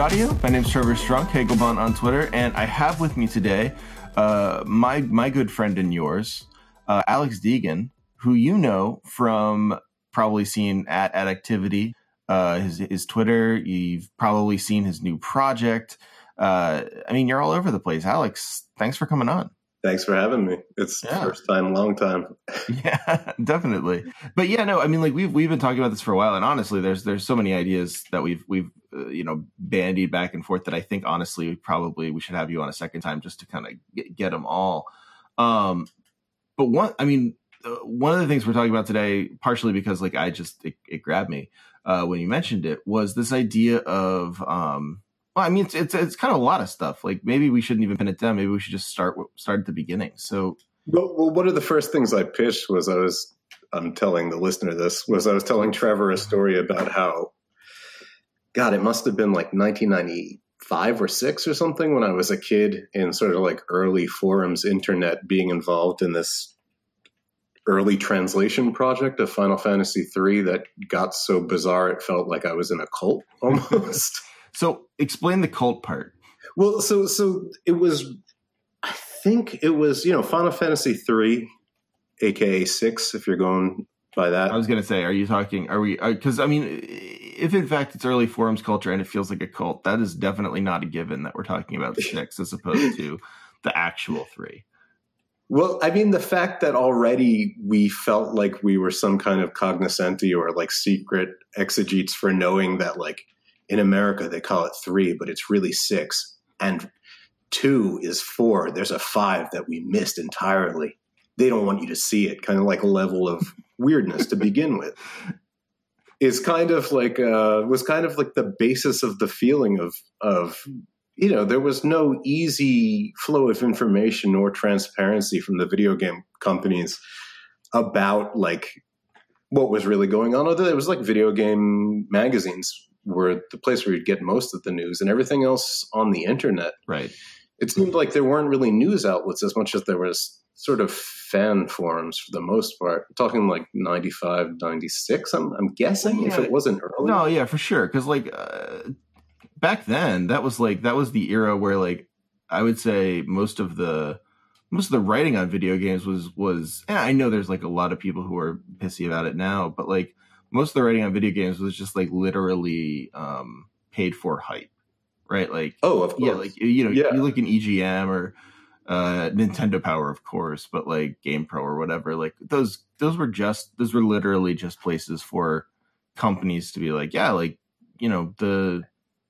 Audio. My name is Trevor Strunk, Hegelbon on Twitter, and I have with me today uh, my my good friend and yours, uh, Alex Deegan, who you know from probably seen at at Activity, uh, his his Twitter. You've probably seen his new project. Uh, I mean, you're all over the place. Alex, thanks for coming on. Thanks for having me. It's yeah. first time, in a long time. yeah, definitely. But yeah, no, I mean, like we've we've been talking about this for a while, and honestly, there's there's so many ideas that we've we've uh, you know bandied back and forth that I think honestly, we probably we should have you on a second time just to kind of get, get them all. Um, but one, I mean, uh, one of the things we're talking about today, partially because like I just it, it grabbed me uh, when you mentioned it, was this idea of um well, I mean, it's, it's it's kind of a lot of stuff. Like maybe we shouldn't even pin it down. Maybe we should just start start at the beginning. So, well, well, one of the first things I pitched was I was I'm telling the listener this was I was telling Trevor a story about how, God, it must have been like 1995 or six or something when I was a kid in sort of like early forums internet, being involved in this early translation project of Final Fantasy III that got so bizarre it felt like I was in a cult almost. So explain the cult part. Well, so so it was. I think it was you know Final Fantasy three, aka six, if you're going by that. I was going to say, are you talking? Are we? Uh, because I mean, if in fact it's early forums culture and it feels like a cult, that is definitely not a given that we're talking about six as opposed to the actual three. Well, I mean, the fact that already we felt like we were some kind of cognoscenti or like secret exegetes for knowing that like in America, they call it three, but it's really six. And two is four. There's a five that we missed entirely. They don't want you to see it, kind of like a level of weirdness to begin with. Is kind of like uh, was kind of like the basis of the feeling of of you know there was no easy flow of information or transparency from the video game companies about like what was really going on. Although it was like video game magazines were the place where you'd get most of the news, and everything else on the internet. Right. It seemed like there weren't really news outlets as much as there was sort of fan forums for the most part. I'm talking like 95, 96, I'm, I'm guessing, yeah. if it wasn't early. No, yeah, for sure. Because, like, uh, back then, that was like, that was the era where, like, I would say most of the most of the writing on video games was was I know there's like a lot of people who are pissy about it now, but like most of the writing on video games was just like literally um, paid for hype, right? Like, oh, of course. yeah, like you know, yeah. you look in EGM or uh, Nintendo Power, of course, but like GamePro or whatever, like those those were just those were literally just places for companies to be like, yeah, like you know the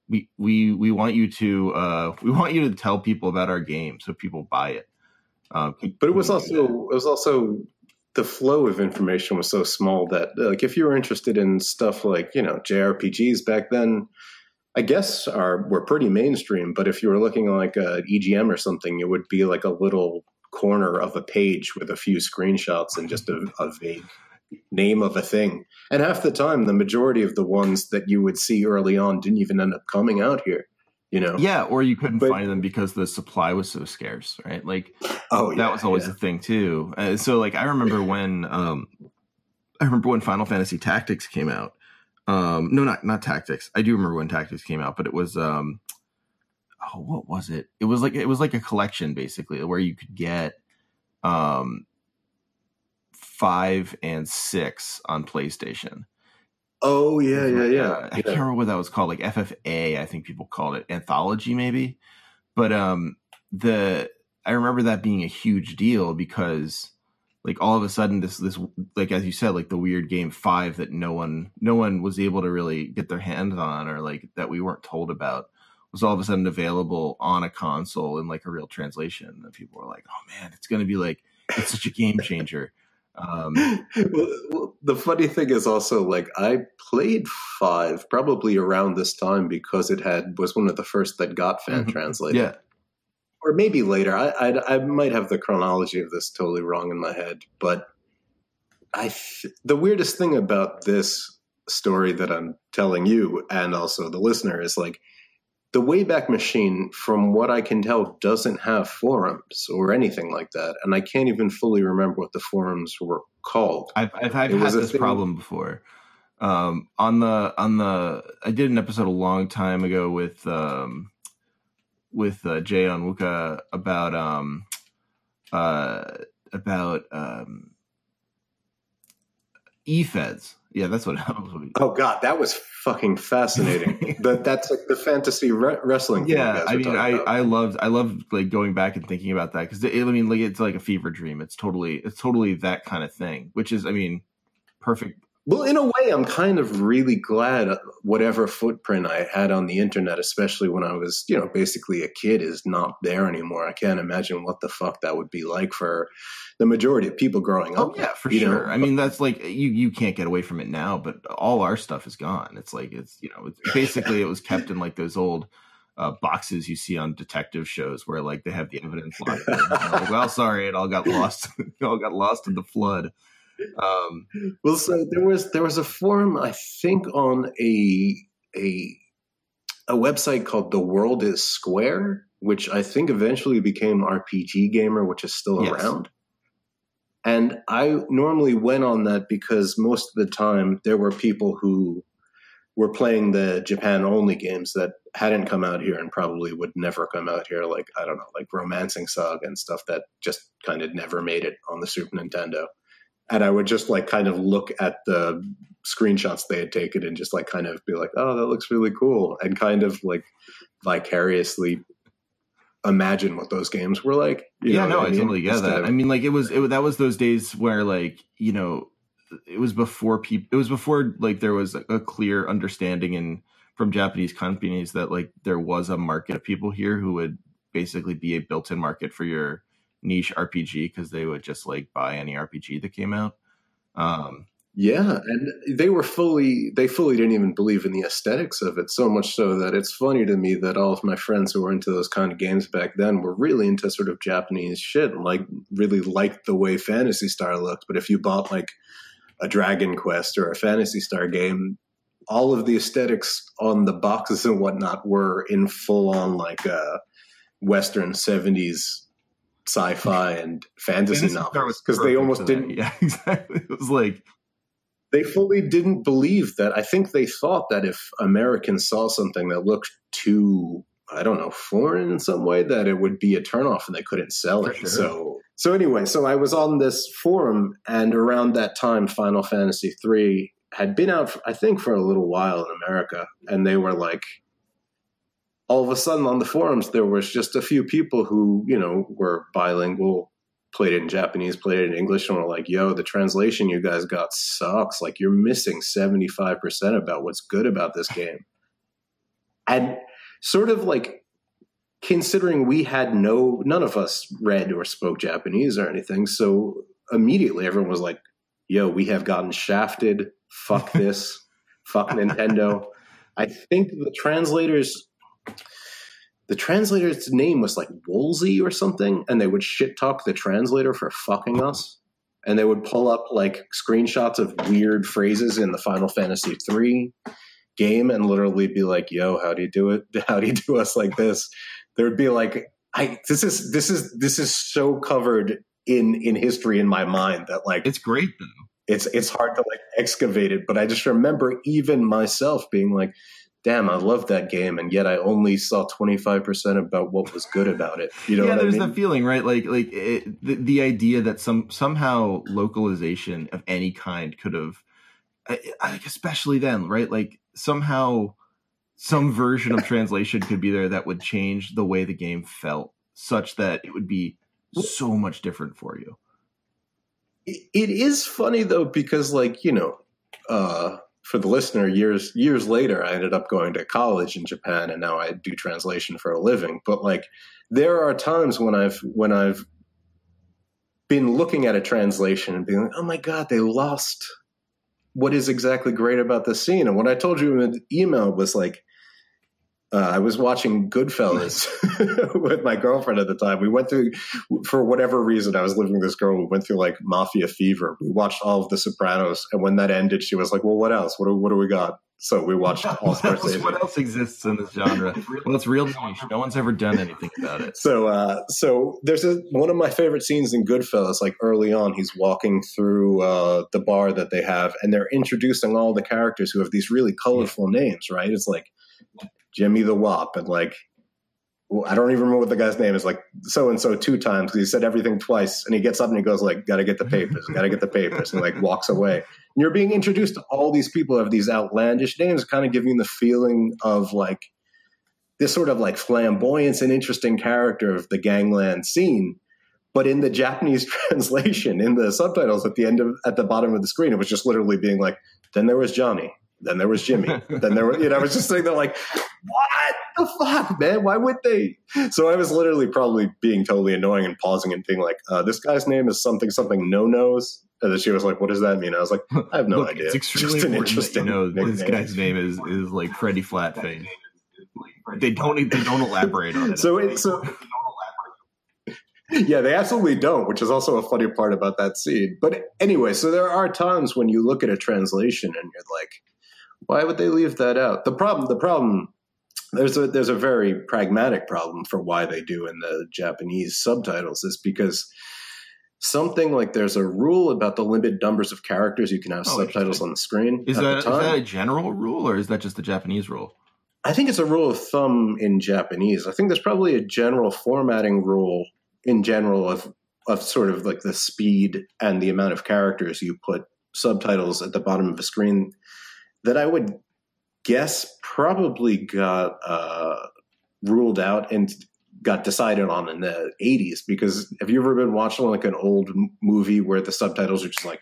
we we we want you to uh, we want you to tell people about our game so people buy it. Uh, but it was also it was also the flow of information was so small that like if you were interested in stuff like you know JRPGs back then, I guess are were pretty mainstream. But if you were looking like a EGM or something, it would be like a little corner of a page with a few screenshots and just a, a vague name of a thing. And half the time, the majority of the ones that you would see early on didn't even end up coming out here you know? Yeah or you couldn't but, find them because the supply was so scarce right? Like oh yeah, that was always yeah. a thing too. Uh, so like i remember when um i remember when final fantasy tactics came out. Um no not not tactics. I do remember when tactics came out but it was um oh what was it? It was like it was like a collection basically where you could get um five and six on playstation Oh yeah, yeah, yeah. Uh, I can't remember what that was called, like FFA. I think people called it anthology, maybe. But um, the I remember that being a huge deal because, like, all of a sudden, this this like as you said, like the weird game five that no one no one was able to really get their hands on, or like that we weren't told about, was all of a sudden available on a console in like a real translation. And people were like, "Oh man, it's going to be like it's such a game changer." Um, well, the funny thing is also like I played five probably around this time because it had was one of the first that got fan mm-hmm. translated. Yeah, or maybe later. I, I, I might have the chronology of this totally wrong in my head, but I the weirdest thing about this story that I'm telling you and also the listener is like the Wayback Machine, from what I can tell, doesn't have forums or anything like that, and I can't even fully remember what the forums were called. I've, I've, I've had this thing. problem before. Um, on the on the I did an episode a long time ago with um, with uh, Jay Onwuka about um, uh, about um, e-feds. Yeah, that's what. Happened. Oh God, that was fucking fascinating. but that's like the fantasy re- wrestling. yeah, I mean, I about. I loved I loved like going back and thinking about that because I mean, like it's like a fever dream. It's totally it's totally that kind of thing, which is I mean, perfect well, in a way, I'm kind of really glad whatever footprint I had on the internet, especially when I was, you know, basically a kid, is not there anymore. I can't imagine what the fuck that would be like for the majority of people growing up. oh, up. yeah, for sure. Know? I mean, that's like you you can't get away from it now, but all our stuff is gone. It's like it's you know, it's basically it was kept in like those old. Uh, boxes you see on detective shows where like they have the evidence locked in. Like, well, sorry, it all got lost. it all got lost in the flood. Um, well, so there was there was a forum I think on a a a website called The World Is Square, which I think eventually became RPG Gamer, which is still yes. around. And I normally went on that because most of the time there were people who were playing the Japan only games that hadn't come out here and probably would never come out here, like, I don't know, like Romancing Saga and stuff that just kind of never made it on the Super Nintendo and I would just like kind of look at the screenshots they had taken and just like kind of be like, oh, that looks really cool, and kind of like vicariously imagine what those games were like. yeah, no, I, I mean? totally get that. Of, I mean, like it was it, that was those days where like you know it was before people it was before like there was a clear understanding and from Japanese companies that like there was a market of people here who would basically be a built-in market for your niche RPG because they would just like buy any RPG that came out. Um, yeah, and they were fully they fully didn't even believe in the aesthetics of it so much so that it's funny to me that all of my friends who were into those kind of games back then were really into sort of Japanese shit and like really liked the way Phantasy Star looked. But if you bought like a Dragon Quest or a Phantasy Star game, all of the aesthetics on the boxes and whatnot were in full on like uh, Western seventies sci-fi and fantasy novels because they almost didn't. Yeah, exactly. It was like they fully didn't believe that. I think they thought that if Americans saw something that looked too, I don't know, foreign in some way, that it would be a turnoff and they couldn't sell it. Sure. So, so anyway, so I was on this forum, and around that time, Final Fantasy three had been out, I think, for a little while in America, and they were like all of a sudden on the forums there was just a few people who you know were bilingual played it in japanese played it in english and were like yo the translation you guys got sucks. Like you're missing 75% about what's good about this game. And sort of like considering we had no none of us read or spoke japanese or anything so immediately everyone was like yo we have gotten shafted. Fuck this. Fuck nintendo. I think the translators the translator's name was like Woolsey or something, and they would shit talk the translator for fucking us. And they would pull up like screenshots of weird phrases in the Final Fantasy III game and literally be like, "Yo, how do you do it? How do you do us like this?" There would be like, "I this is this is this is so covered in in history in my mind that like it's great though. It's it's hard to like excavate it, but I just remember even myself being like, damn, I love that game, and yet I only saw twenty five percent about what was good about it. You know, yeah, there's I mean? that feeling, right? Like, like it, the, the idea that some somehow localization of any kind could have, eh, eh, especially then, right? Like somehow some version of translation could be there that would change the way the game felt, such that it would be so much different for you. It is funny though because, like, you know. uh for the listener, years years later, I ended up going to college in Japan, and now I do translation for a living. But like, there are times when I've when I've been looking at a translation and being like, "Oh my god, they lost what is exactly great about the scene." And what I told you in the email was like, uh, I was watching Goodfellas with my girlfriend at the time. We went through, for whatever reason, I was living with this girl. We went through like Mafia Fever. We watched all of The Sopranos, and when that ended, she was like, "Well, what else? What do, what do we got?" So we watched All Scorsese. what else exists in this genre? Well, it's real niche. No one's ever done anything about it. So, uh, so there's a, one of my favorite scenes in Goodfellas. Like early on, he's walking through uh, the bar that they have, and they're introducing all the characters who have these really colorful names. Right? It's like Jimmy the Wop, and like I don't even remember what the guy's name is. Like so and so two times because he said everything twice, and he gets up and he goes like, "Got to get the papers, got to get the papers," and like walks away. And you're being introduced to all these people who have these outlandish names, kind of giving the feeling of like this sort of like flamboyance and interesting character of the gangland scene. But in the Japanese translation, in the subtitles at the end of at the bottom of the screen, it was just literally being like, then there was Johnny, then there was Jimmy, then there was you know, I was just sitting there like, what the fuck, man? Why would they? So I was literally probably being totally annoying and pausing and being like, uh, this guy's name is something something no nos. And then she was like, "What does that mean?" I was like, "I have no Look, idea." It's extremely Just an interesting you know this guy's name is is like Freddie Flatface. They don't they don't elaborate on it. So it, so yeah, they absolutely don't, which is also a funny part about that scene. But anyway, so there are times when you look at a translation and you're like, why would they leave that out? The problem, the problem, there's a there's a very pragmatic problem for why they do in the Japanese subtitles is because something like there's a rule about the limited numbers of characters you can have Oh, subtitles on the screen. is at that the is that a general rule or is that just the Japanese rule? I think it's a rule of thumb in Japanese. I think there's probably a general formatting rule in general of of sort of like the speed and the amount of characters you put subtitles at the bottom of a screen that I would guess probably got uh, ruled out and got decided on in the 80s because have you ever been watching like an old movie where the subtitles are just like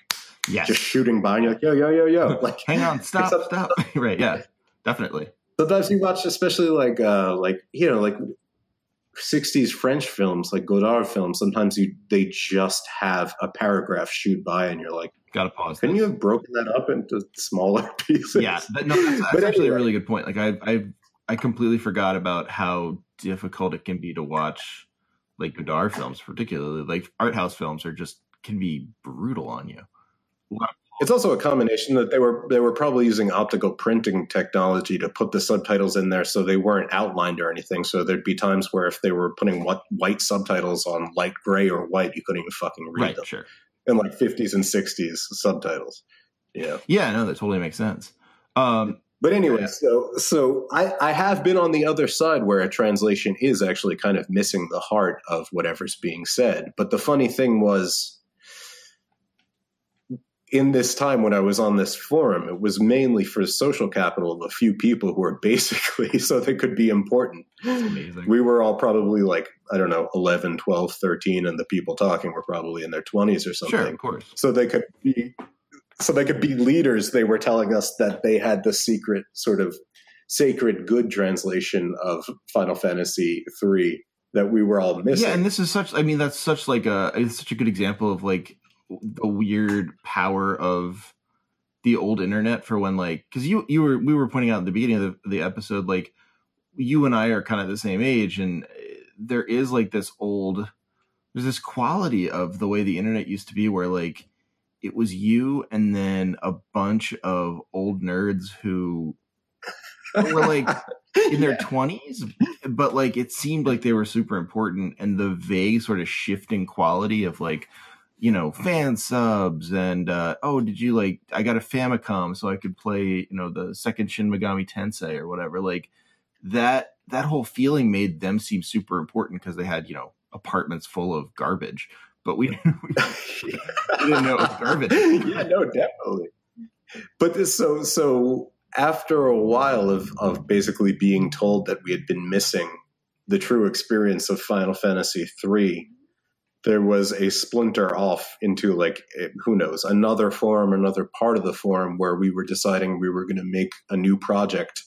Yes. just shooting by and you're like yo yo yo yo like Hang on, stop, Except- stop. right, yeah, definitely. sometimes you watch especially like uh like you know like 60s french films like godard films sometimes you they just have a paragraph shoot by and you're like Got to pause. couldn't this. you have broken that up into smaller pieces yeah, that, no, that's, that's actually anyway. a really good point. Like I, I, I completely forgot about how difficult it can be to watch like Godard films, particularly like art house films, are just can be brutal on you. it's also a combination that they were they were probably using optical printing technology to put the subtitles in there so they weren't outlined or anything so there'd be times where if they were putting what white subtitles on light gray or white you couldn't even fucking read Right, them sure. In like 50s and 60s subtitles yeah Yeah, no, that totally makes sense. Um, But anyway, Yeah. so so I, I have been on the other side where a translation is actually kind of missing the heart of whatever's being said. But the funny thing was in this time when I was on this forum, it was mainly for social capital of a few people who were basically so they could be important. We were all probably like, I don't know, 11, 12, 13, and the people talking were probably in their 20s or something sure, of course. so they could be so they could be leaders they were telling us that they had the secret sort of sacred good translation of final fantasy 3 that we were all missing Yeah, and this is such. I mean, that's such like a it's such a good example of like the weird power of the old internet for when like because you you were we were pointing out at the beginning of the, the episode like you and I are kind of the same age and uh, there is like this old there's this quality of the way the internet used to be where like it was you and then a bunch of old nerds who were like in their 20s but like it seemed like they were super important and the vague sort of shifting quality of like you know fan subs and uh oh did you like i got a famicom so i could play you know the second shin megami tensei or whatever. Like that that whole feeling made them seem super important because they had you know apartments full of garbage. But we didn't, we didn't know it was garbage. Yeah no definitely. But this so so after a while of of basically being told that we had been missing the true experience of final fantasy 3 there was a splinter off into like eh, who knows another forum another part of the forum where we were deciding we were going to make a new project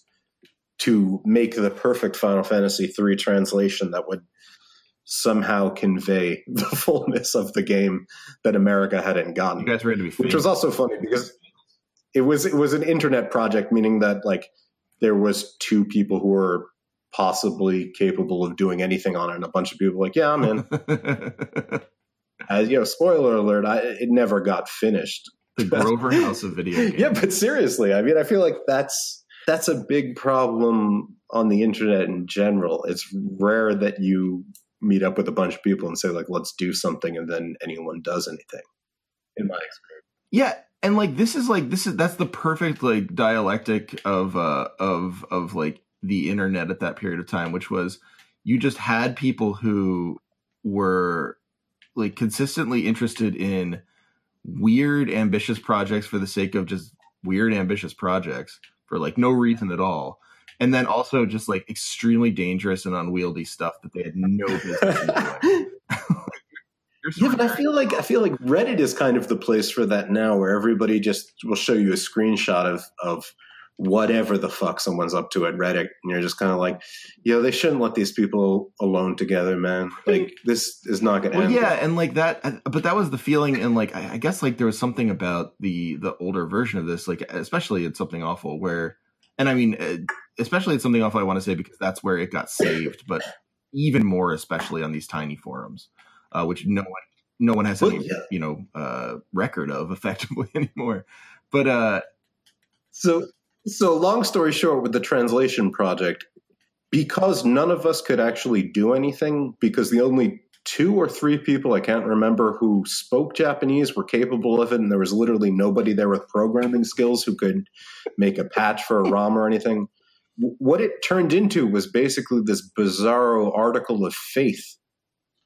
to make the perfect final fantasy 3 translation that would somehow convey the fullness of the game that america hadn't gotten. You guys were going to be which was also funny because it was it was an internet project, meaning that like there was two people who were possibly capable of doing anything on it, and a bunch of people were like, yeah, I'm in. As you know, spoiler alert, I, it never got finished. the grover house of video games Yeah, but seriously, I mean, I feel like that's that's a big problem on the internet in general. It's rare that you meet up with a bunch of people and say like, "Let's do something," and then anyone does anything. In my experience, yeah, and like this is like this is that's the perfect like dialectic of uh of of like the internet at that period of time, which was you just had people who were like consistently interested in weird ambitious projects for the sake of just weird ambitious projects for like no reason at all. And then also just like extremely dangerous and unwieldy stuff that they had no business doing. Yeah, but I feel like I feel like Reddit is kind of the place for that now, where everybody just will show you a screenshot of of whatever the fuck someone's up to at Reddit, and you're just kind of like, yo, they shouldn't let these people alone together, man. Like this is not going to well, end. Yeah, and like that, but that was the feeling, and like I, I guess like there was something about the the older version of this, like especially it's something awful where, and I mean, uh, especially it's something awful. I want to say because that's where it got saved, but even more especially on these tiny forums, uh, which no one no one has any well, yeah. you know uh, record of effectively anymore. But uh, so so, long story short, with the translation project, because none of us could actually do anything, because the only two or three people I can't remember who spoke Japanese were capable of it, and there was literally nobody there with programming skills who could make a patch for a ROM or anything. What it turned into was basically this bizarro article of faith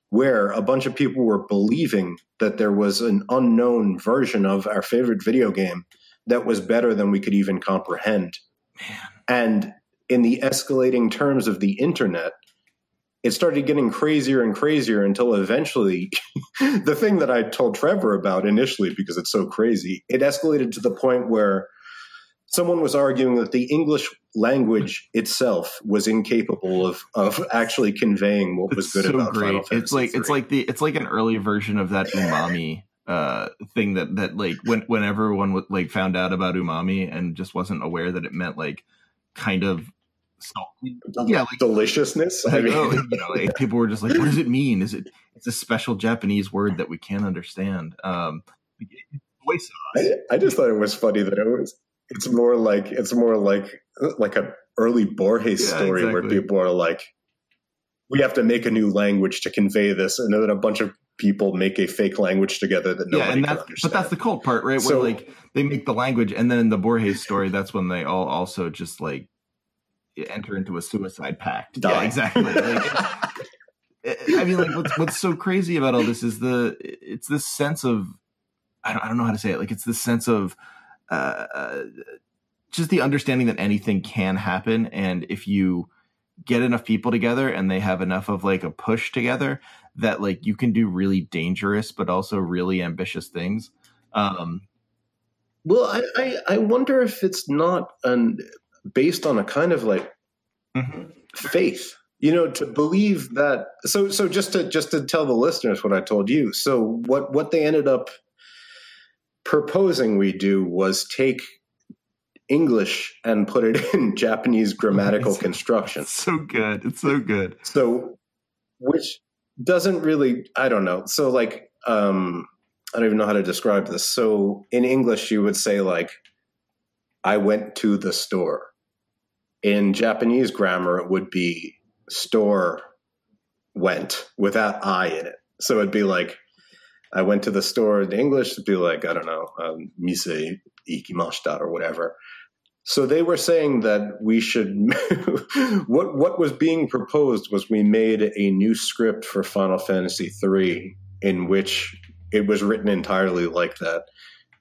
where a bunch of people were believing that there was an unknown version of our favorite video game that was better than we could even comprehend. Man. And in the escalating terms of the internet, it started getting crazier and crazier until eventually the thing that I told Trevor about initially, because it's so crazy, it escalated to the point where someone was arguing that the English language itself was incapable of of actually conveying what was good so about great. Final Fantasy It's like 3. it's like the it's like an early version of that umami uh thing that that like when when everyone like found out about umami and just wasn't aware that it meant like kind of salty yeah like deliciousness like, I mean. oh, you know like, people were just like what does it mean is it it's a special japanese word that we can't understand um I, I just thought it was funny that it was it's more like it's more like like a early Borges yeah, story exactly. where people are like we have to make a new language to convey this and then a bunch of people make a fake language together that nobody yeah, and that's. But that's the cult part, right? So, where like they make the language, and then in the Borges story, that's when they all also just like enter into a suicide pact. Die. Yeah, exactly. Like, I mean, like what's what's so crazy about all this is the it's this sense of I don't, I don't know how to say it. Like it's this sense of uh, uh just the understanding that anything can happen, and if you get enough people together and they have enough of like a push together that like you can do really dangerous but also really ambitious things um well i i, I wonder if it's not an based on a kind of like mm-hmm. faith you know to believe that so so just to just to tell the listeners what i told you so what what they ended up proposing we do was take English and put it in Japanese grammatical it's, construction. It's so good. It's so good. So, which doesn't really, I don't know. So, like, um, I don't even know how to describe this. So, in English, you would say, like, I went to the store. In Japanese grammar, it would be store went without I in it. So, it'd be like, I went to the store in English, it'd be like, I don't know, um, mise ikimashita or whatever. So they were saying that we should. what what was being proposed was we made a new script for Final Fantasy III in which it was written entirely like that.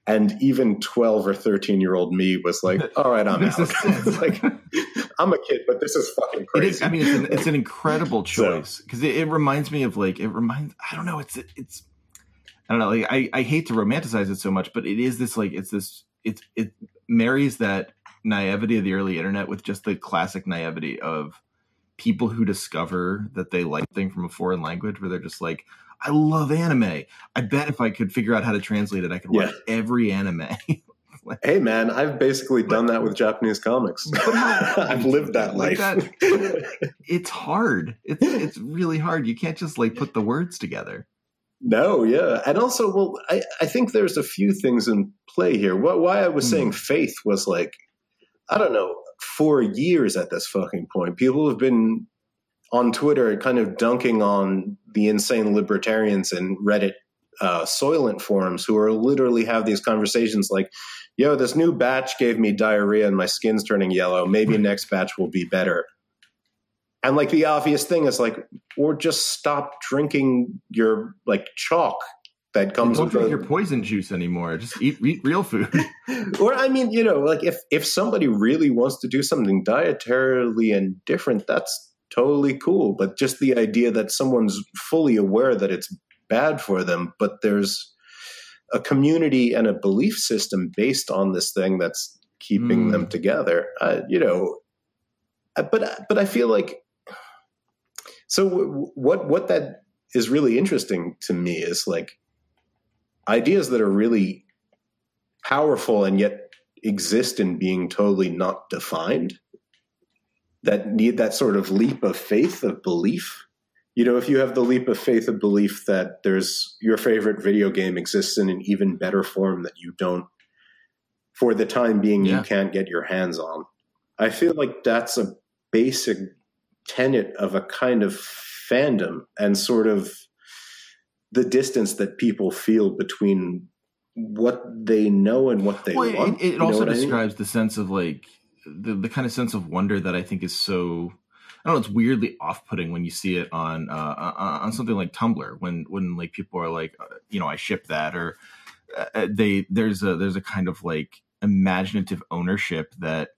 And even twelve or thirteen year old me was like, "All right, I'm out." like, I'm a kid, but this is fucking crazy. It is, I mean, it's an, it's an incredible choice because so. it, it, reminds me of like it reminds. I don't know. It's it's. I don't know. Like I I hate to romanticize it so much, but it is this like it's this it's it marries that naivety of the early internet with just the classic naivety of people who discover that they like thing from a foreign language where they're just like i love anime. I bet if i could figure out how to translate it i could watch yeah. every anime. Like, hey man i've basically but, done that with japanese comics. I've lived that life. that, it's hard. It's it's really hard. You can't just like put the words together. No, yeah. And also, well, I, I think there's a few things in play here. What, why I was mm. saying faith was like, I don't know, for years at this fucking point. People have been on Twitter kind of dunking on the insane libertarians and Reddit uh, Soylent forums who are literally have these conversations like, yo, this new batch gave me diarrhea and my skin's turning yellow. Maybe next batch will be better. And like the obvious thing is like, or just stop drinking your like chalk that comes Don't drink your poison juice anymore. Just eat, eat real food. or I mean, you know, like if if somebody really wants to do something dietarily and different, that's totally cool. But just the idea that someone's fully aware that it's bad for them, but there's a community and a belief system based on this thing that's keeping Mm. them together. Uh, you know, but but I feel like so w- what what that is really interesting to me is like ideas that are really powerful and yet exist in being totally not defined that need that sort of leap of faith of belief you know if you have the leap of faith of belief that there's your favorite video game exists in an even better form that you don't for the time being Yeah. you can't get your hands on i feel like that's a basic tenet of a kind of fandom and sort of the distance that people feel between what they know and what they well, want. it, it also what I mean? describes the sense of like the, the kind of sense of wonder that I think is so. I don't know. It's weirdly off-putting when you see it on uh, uh, on something like Tumblr when when like people are like, uh, you know, I ship that, or uh, they there's a there's a kind of like imaginative ownership that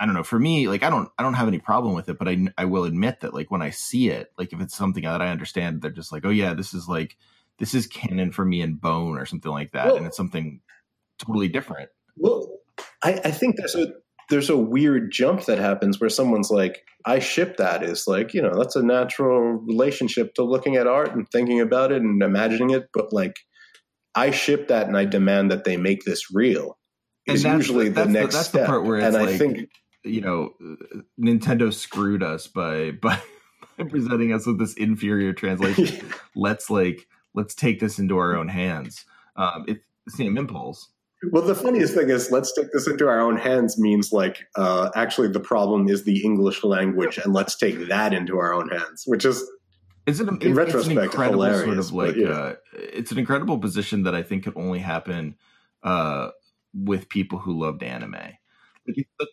I don't know. For me, like I don't I don't have any problem with it, but I I will admit that like when I see it, like if it's something that I understand, they're just like, oh yeah, this is like this is canon for me and Bone or something like that, Well- and it's something totally different. Well, I, I think there's a there's a weird jump that happens where someone's like, "I ship that is like you know that's a natural relationship to looking at art and thinking about it and imagining it, but like I ship that and I demand that they make this real. And Is usually the- the, the- next the step, part where it's and I like- think you know, Nintendo screwed us by by, by presenting us with this inferior translation. let's like let's take this into our own hands. Um, it's the same impulse. Well, the funniest thing is, let's take this into our own hands means like, uh, actually, the problem is the English language, and let's take that into our own hands, which is Is it? In it's an retrospect, incredible sort of like. but yeah. Uh, it's an incredible position that I think could only happen uh, with people who loved anime.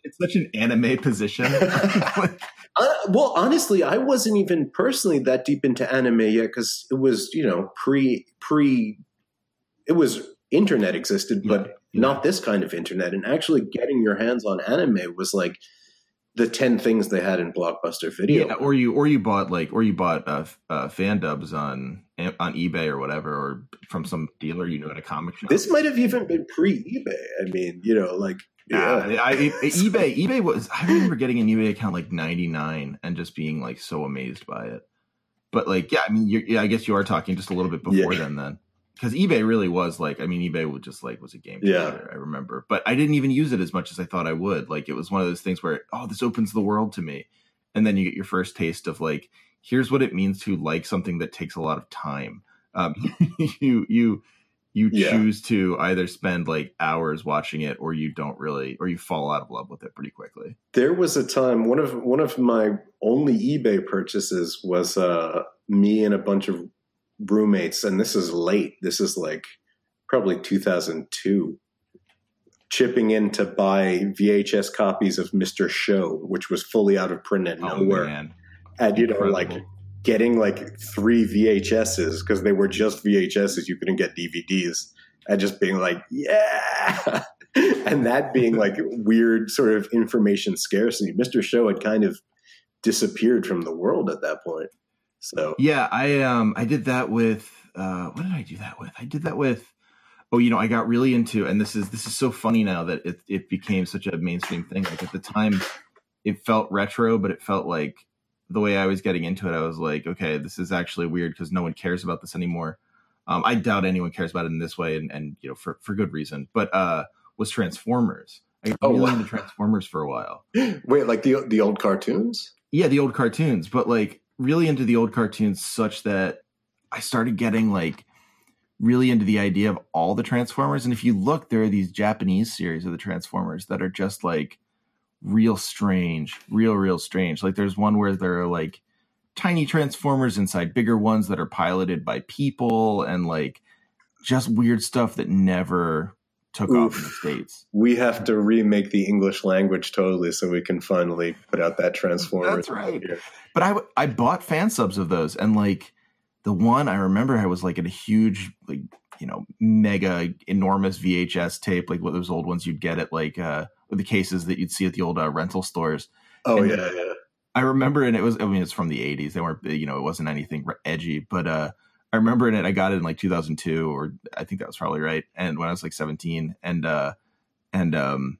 It's, such an anime position. Like, Uh, well, honestly, I wasn't even personally that deep into anime yet because it was, you know, pre pre. It was internet existed, but Yeah. not this kind of internet. And actually, getting your hands on anime was like the ten things they had in Blockbuster Video. Yeah, or you or you bought like or you bought uh, uh, fan dubs on on eBay or whatever, or from some dealer you know at a comic shop. this might have even been pre eBay. I mean, you know, like yeah, yeah. I, I- eBay eBay was I remember getting an eBay account like ninety nine and just being like so amazed by it. But like, yeah, I mean, you're, yeah, I guess you are talking just a little bit before Yeah. then, then because eBay really was like, I mean, eBay was just like was a game Yeah. I remember, but I didn't even use it as much as I thought I would. Like, it was one of those things where, oh, this opens the world to me, and then you get your first taste of like, here's what it means to like something that takes a lot of time. Um, you you you Yeah. choose to either spend like hours watching it, or you don't really, or you fall out of love with it pretty quickly. There was a time one of one of my only eBay purchases was uh, me and a bunch of roommates, and this is late. This is like probably 2002. Chipping in to buy VHS copies of Mr. Show, which was fully out of print and nowhere, Oh man, and you know, like Incredible. Getting like three VHSs because they were just VHSs. You couldn't get DVDs, and just being like, yeah, and that being like weird sort of information scarcity. Mr. Show had kind of disappeared from the world at that point. So Yeah, I um I did that with uh what did I do that with? I did that with oh, you know, I got really into and this is this is so funny now that it it became such a mainstream thing. Like at the time it felt retro, but it felt like the way I was getting into it, I was like, okay, this is actually weird because no one cares about this anymore. Um, I doubt anyone cares about it in this way, and, and you know for, for good reason. But uh, was Transformers? I got Oh, really wow. into Transformers for a while. wait, like the the old cartoons? Yeah, the old cartoons, but like really into the old cartoons such that I started getting like really into the idea of all the Transformers. And if you look, there are these Japanese series of the Transformers that are just like real strange, real real strange. Like there's one where there are like tiny transformers inside bigger ones that are piloted by people and like just weird stuff that never took Oof. off in the states. We have to remake the English language totally so we can finally put out that transformer. That's right. Here. But I I bought fan subs of those and like the one I remember I was like in a huge like you know mega enormous VHS tape like what those old ones you'd get at like uh the cases that you'd see at the old uh, rental stores. Oh and yeah, yeah. I remember, and it was. I mean, it's from the '80s. They weren't, you know, it wasn't anything edgy, but uh, I remember in it. I got it in like 2002, or I think that was probably right. And when I was like 17, and uh, and um,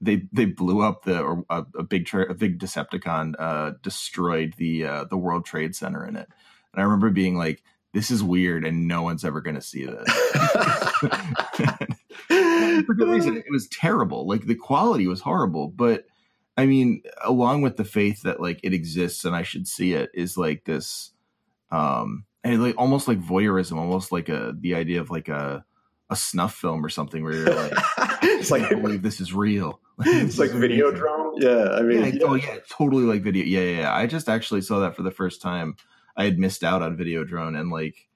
they they blew up the or a, a big tra- a big Decepticon uh, destroyed the uh, the World Trade Center in it. And I remember being like, "This is weird, and no one's ever going to see this." For good reason, it was terrible. Like the quality was horrible, but I mean, along with the faith that like it exists and I should see it is like this, um, and like almost like voyeurism, almost like a the idea of like a a snuff film or something where you're like, it's like I believe this is real. it's like Videodrome. Yeah, I mean, yeah, yeah. oh yeah, totally like video. Yeah, yeah, yeah. I just actually saw that for the first time. I had missed out on Videodrome and like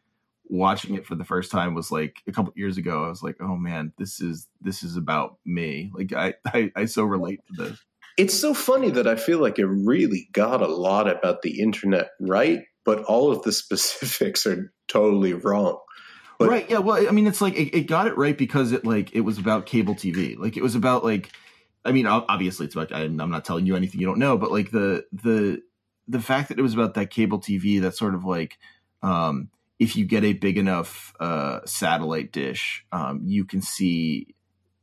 watching it for the first time was like a couple years ago. I was like, oh man, this is this is about me. Like I I, I so relate to this. It's so funny that I feel like it really got a lot about the internet right, but all of the specifics are totally wrong. But, right. Yeah. Well, I mean, it's like it, it, got it right because it like it was about cable TV. Like it was about like, I mean, obviously it's about. I'm not telling you anything you don't know, but like the the the fact that it was about that cable TV, that sort of like, um, if you get a big enough uh, satellite dish, um, you can see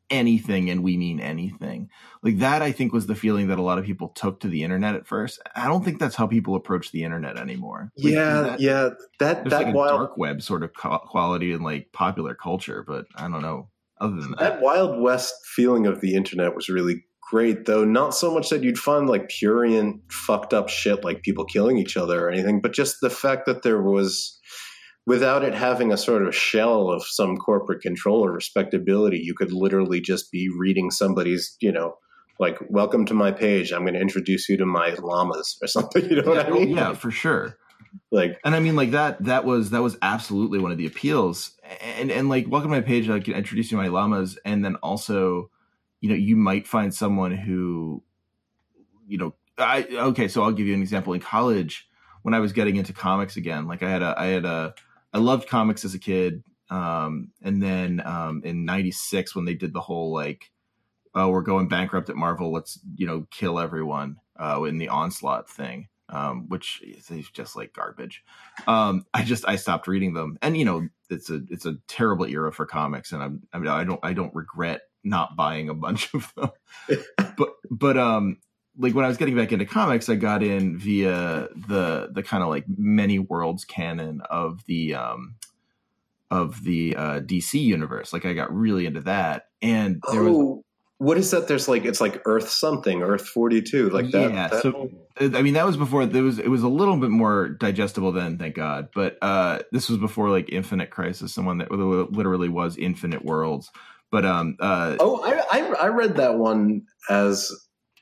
anything and we mean anything. Like that i think was the feeling that a lot of people took to the internet at first. I don't think that's how people approach the internet anymore. Like, yeah that, yeah that that like wild dark web sort of quality and like popular culture but i don't know. Other than that that wild west feeling of the internet was really great though not so much that you'd find like purient fucked up shit like people killing each other or anything but just the fact that there was without it having a sort of shell of some corporate control or respectability, you could literally just be reading somebody's, you know, like, welcome to my page. I'm going to introduce you to my llamas or something. You know yeah, what I mean? Yeah, for sure. Like, and I mean, like that, that was, that was absolutely one of the appeals. And, and like, welcome to my page. I can introduce you to my llamas. And then also, you know, you might find someone who, you know, I, okay, so I'll give you an example. In college, when I was getting into comics again, like I had a, I had a, I loved comics as a kid. Um, and then um, in '96 when they did the whole like, oh, we're going bankrupt at Marvel, let's you know kill everyone uh, in the onslaught thing, um, which is just like garbage. Um, I just I stopped reading them, and you know it's a it's a terrible era for comics, and I'm I mean I don't I don't regret not buying a bunch of them, but but um like when I was getting back into comics, I got in via the the kind of like many worlds canon of the um of the uh DC universe. Like I got really into that. And there oh, was what is that? There's like it's like Earth something, Earth forty two, like that. Yeah. That, so I mean, that was before. There was it was a little bit more digestible then, thank God. But uh this was before like Infinite Crisis, someone that literally was Infinite Worlds. But um, uh, oh, I, I I read that one as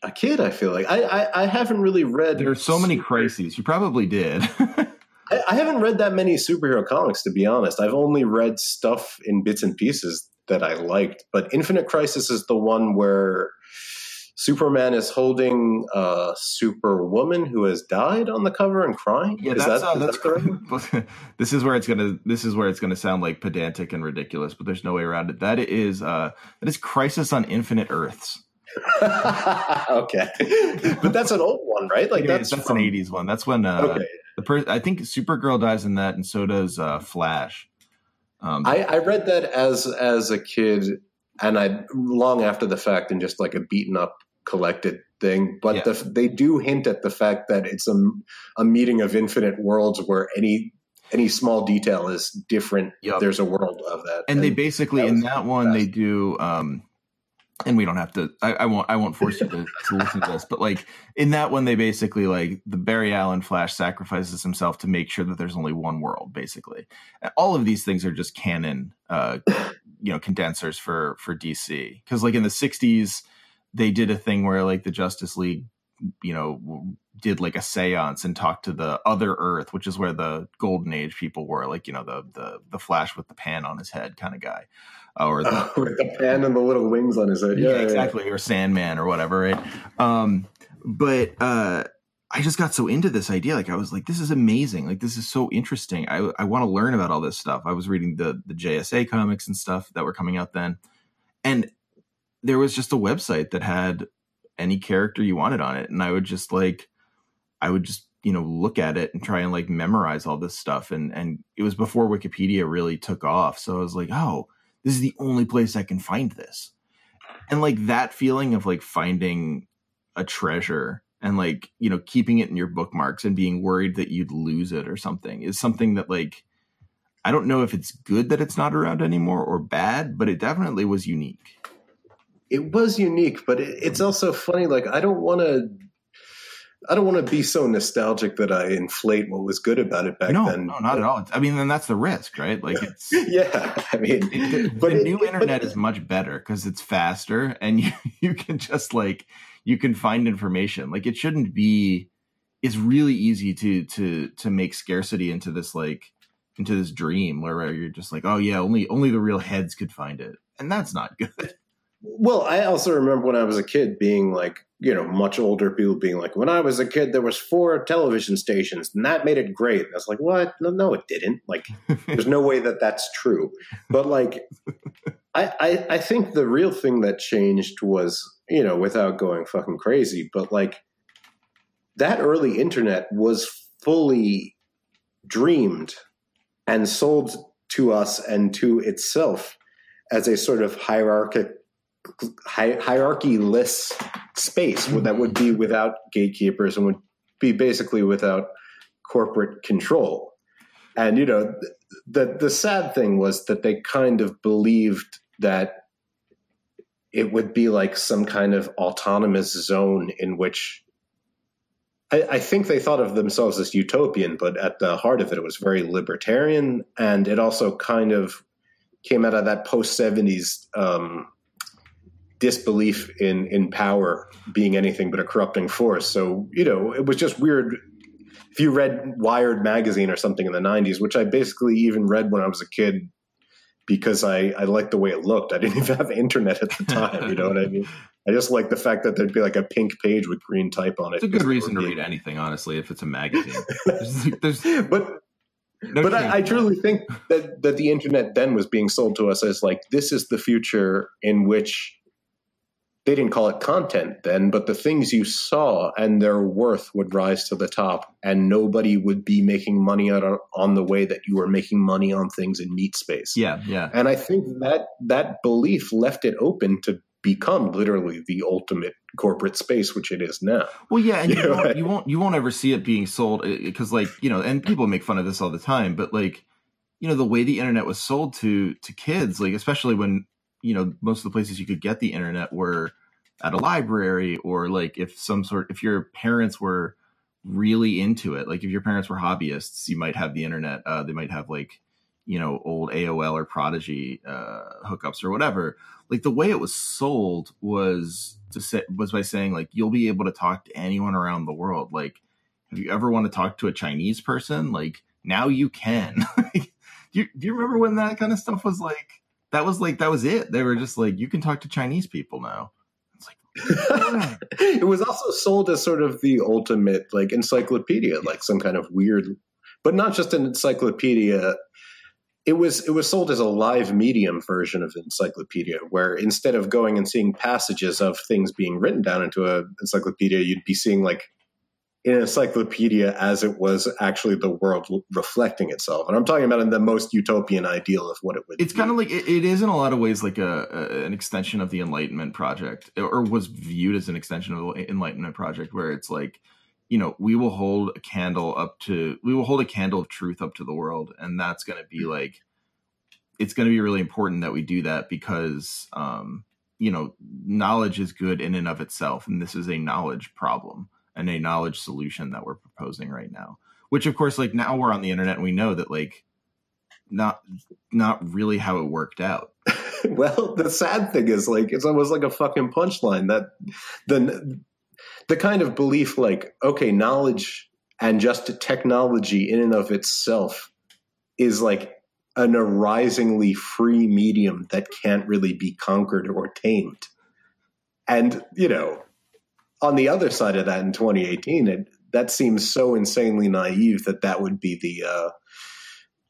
a kid. I feel like I I, I haven't really read. There's so many crises. You probably did. I, I haven't read that many superhero comics, to be honest. I've only read stuff in bits and pieces that I liked. But Infinite Crisis is the one where Superman is holding a Superwoman who has died on the cover and crying. Yeah, is that's that, uh, that's correct. this is where it's gonna this is where it's gonna sound like pedantic and ridiculous, but there's no way around it. That is uh that is Crisis on Infinite Earths. okay, but that's an old one, right? Like that's that's from... an '80s one. That's when uh, okay. the per- I think Supergirl dies in that, and so does uh, Flash. Um, I, I read that as as a kid, and I long after the fact, and just like a beaten up collected thing. But yeah. the, they do hint at the fact that it's a a meeting of infinite worlds where any any small detail is different. Yep. There's a world of that, and, and they basically in that one they do. Um, and we don't have to I, I, won't i won't force you to, to listen to this but like in that one they basically like the barry allen flash sacrifices himself to make sure that there's only one world basically all of these things are just canon uh you know condensers for for dc because like in the 60s they did a thing where like the Justice League, you know, did like a séance and talked to the other Earth, which is where the Golden Age people were, like you know the the the Flash with the pan on his head kind of guy, uh, or the, uh, with the pan and the little wings on his head. Yeah, yeah exactly, yeah. or Sandman or whatever, right? Um, but uh, I just got so into this idea. Like I was like, this is amazing. Like this is so interesting. I I want to learn about all this stuff. I was reading the the JSA comics and stuff that were coming out then, and there was just a website that had any character you wanted on it, and I would just like, I would just you know look at it and try and like memorize all this stuff. And and it was before Wikipedia really took off, so I was like, oh, this is the only place I can find this, and like that feeling of like finding a treasure and like you know keeping it in your bookmarks and being worried that you'd lose it or something is something that like i don't know if it's good that it's not around anymore or bad but it definitely was unique it was unique but it's also funny like i don't want to I don't want to be so nostalgic that I inflate what was good about it back no, then. No, not at all. I mean, then that's the risk, right? Like it's yeah. I mean, the, but the it, new internet but, is much better because it's faster, and you you can just like you can find information. Like it shouldn't be. It's really easy to to to make scarcity into this like into this dream where you're just like, oh yeah, only only the real heads could find it, and that's not good. Well, I also remember when I was a kid being like, you know, much older people being like, when I was a kid, there was four television stations, and that made it great. And I was like, what? No, no, it didn't. Like, there's no way that that's true. But like, I, I, I think the real thing that changed was, you know, without going fucking crazy, but like, that early internet was fully dreamed and sold to us and to itself as a sort of hierarchic hi- hierarchy-less space mm-hmm. that would be without gatekeepers and would be basically without corporate control. And you know, the the sad thing was that they kind of believed that it would be like some kind of autonomous zone in which I, I, think they thought of themselves as utopian, but at the heart of it, it was very libertarian, and it also kind of came out of that post seventies um, disbelief in in power being anything but a corrupting force. So you know, it was just weird. If you read Wired magazine or something in the '90s, which I basically even read when I was a kid because I I liked the way it looked. I didn't even have internet at the time. You know what I mean? I just like the fact that there'd be like a pink page with green type on it. It's a good reason to read anything, honestly, if it's a magazine. there's, there's, but no but I, I, truly think that that the internet then was being sold to us as like this is the future in which they didn't call it content then, but the things you saw and their worth would rise to the top, and nobody would be making money on, on the way that you were making money on things in meat space. Yeah, yeah. And I think that that belief left it open to become literally the ultimate corporate space, which it is now. Well, yeah, and you, you, won't, you won't you won't ever see it being sold uh, because, like, you know, and people make fun of this all the time, but like, you know, the way the internet was sold to to kids, like, especially when you know most of the places you could get the internet were at a library or like if some sort if your parents were really into it like if your parents were hobbyists you might have the internet uh, they might have like you know old aol or prodigy uh, hookups or whatever. Like the way it was sold was to say was by saying like you'll be able to talk to anyone around the world. Like if you ever want to talk to a chinese person? Like now you can. Do, you, do you remember when that kind of stuff was like that was like that was it. They were just like you can talk to chinese people now. It was also sold as sort of the ultimate like encyclopedia, like some kind of weird, but not just an encyclopedia. It was it was sold as a live medium version of encyclopedia, where instead of going and seeing passages of things being written down into an encyclopedia, you'd be seeing like an encyclopedia as it was actually the world reflecting itself. And I'm talking about in the most utopian ideal of what it would. It's kind of like it, it is in a lot of ways like a, a, an extension of the Enlightenment project, or was viewed as an extension of the Enlightenment project, where it's like, you know, we will hold a candle up to we will hold a candle of truth up to the world, and that's going to be like, it's going to be really important that we do that because, um, you know, knowledge is good in and of itself, and this is a knowledge problem and a knowledge solution that we're proposing right now which of course like now we're on the internet and we know that like not not really how it worked out. well, the sad thing is like it's almost like a fucking punchline that the the kind of belief like okay, knowledge and just technology in and of itself is like an arisingly free medium that can't really be conquered or tamed. And, you know, on the other side of that in 2018, it, that seems so insanely naive that that would be the uh,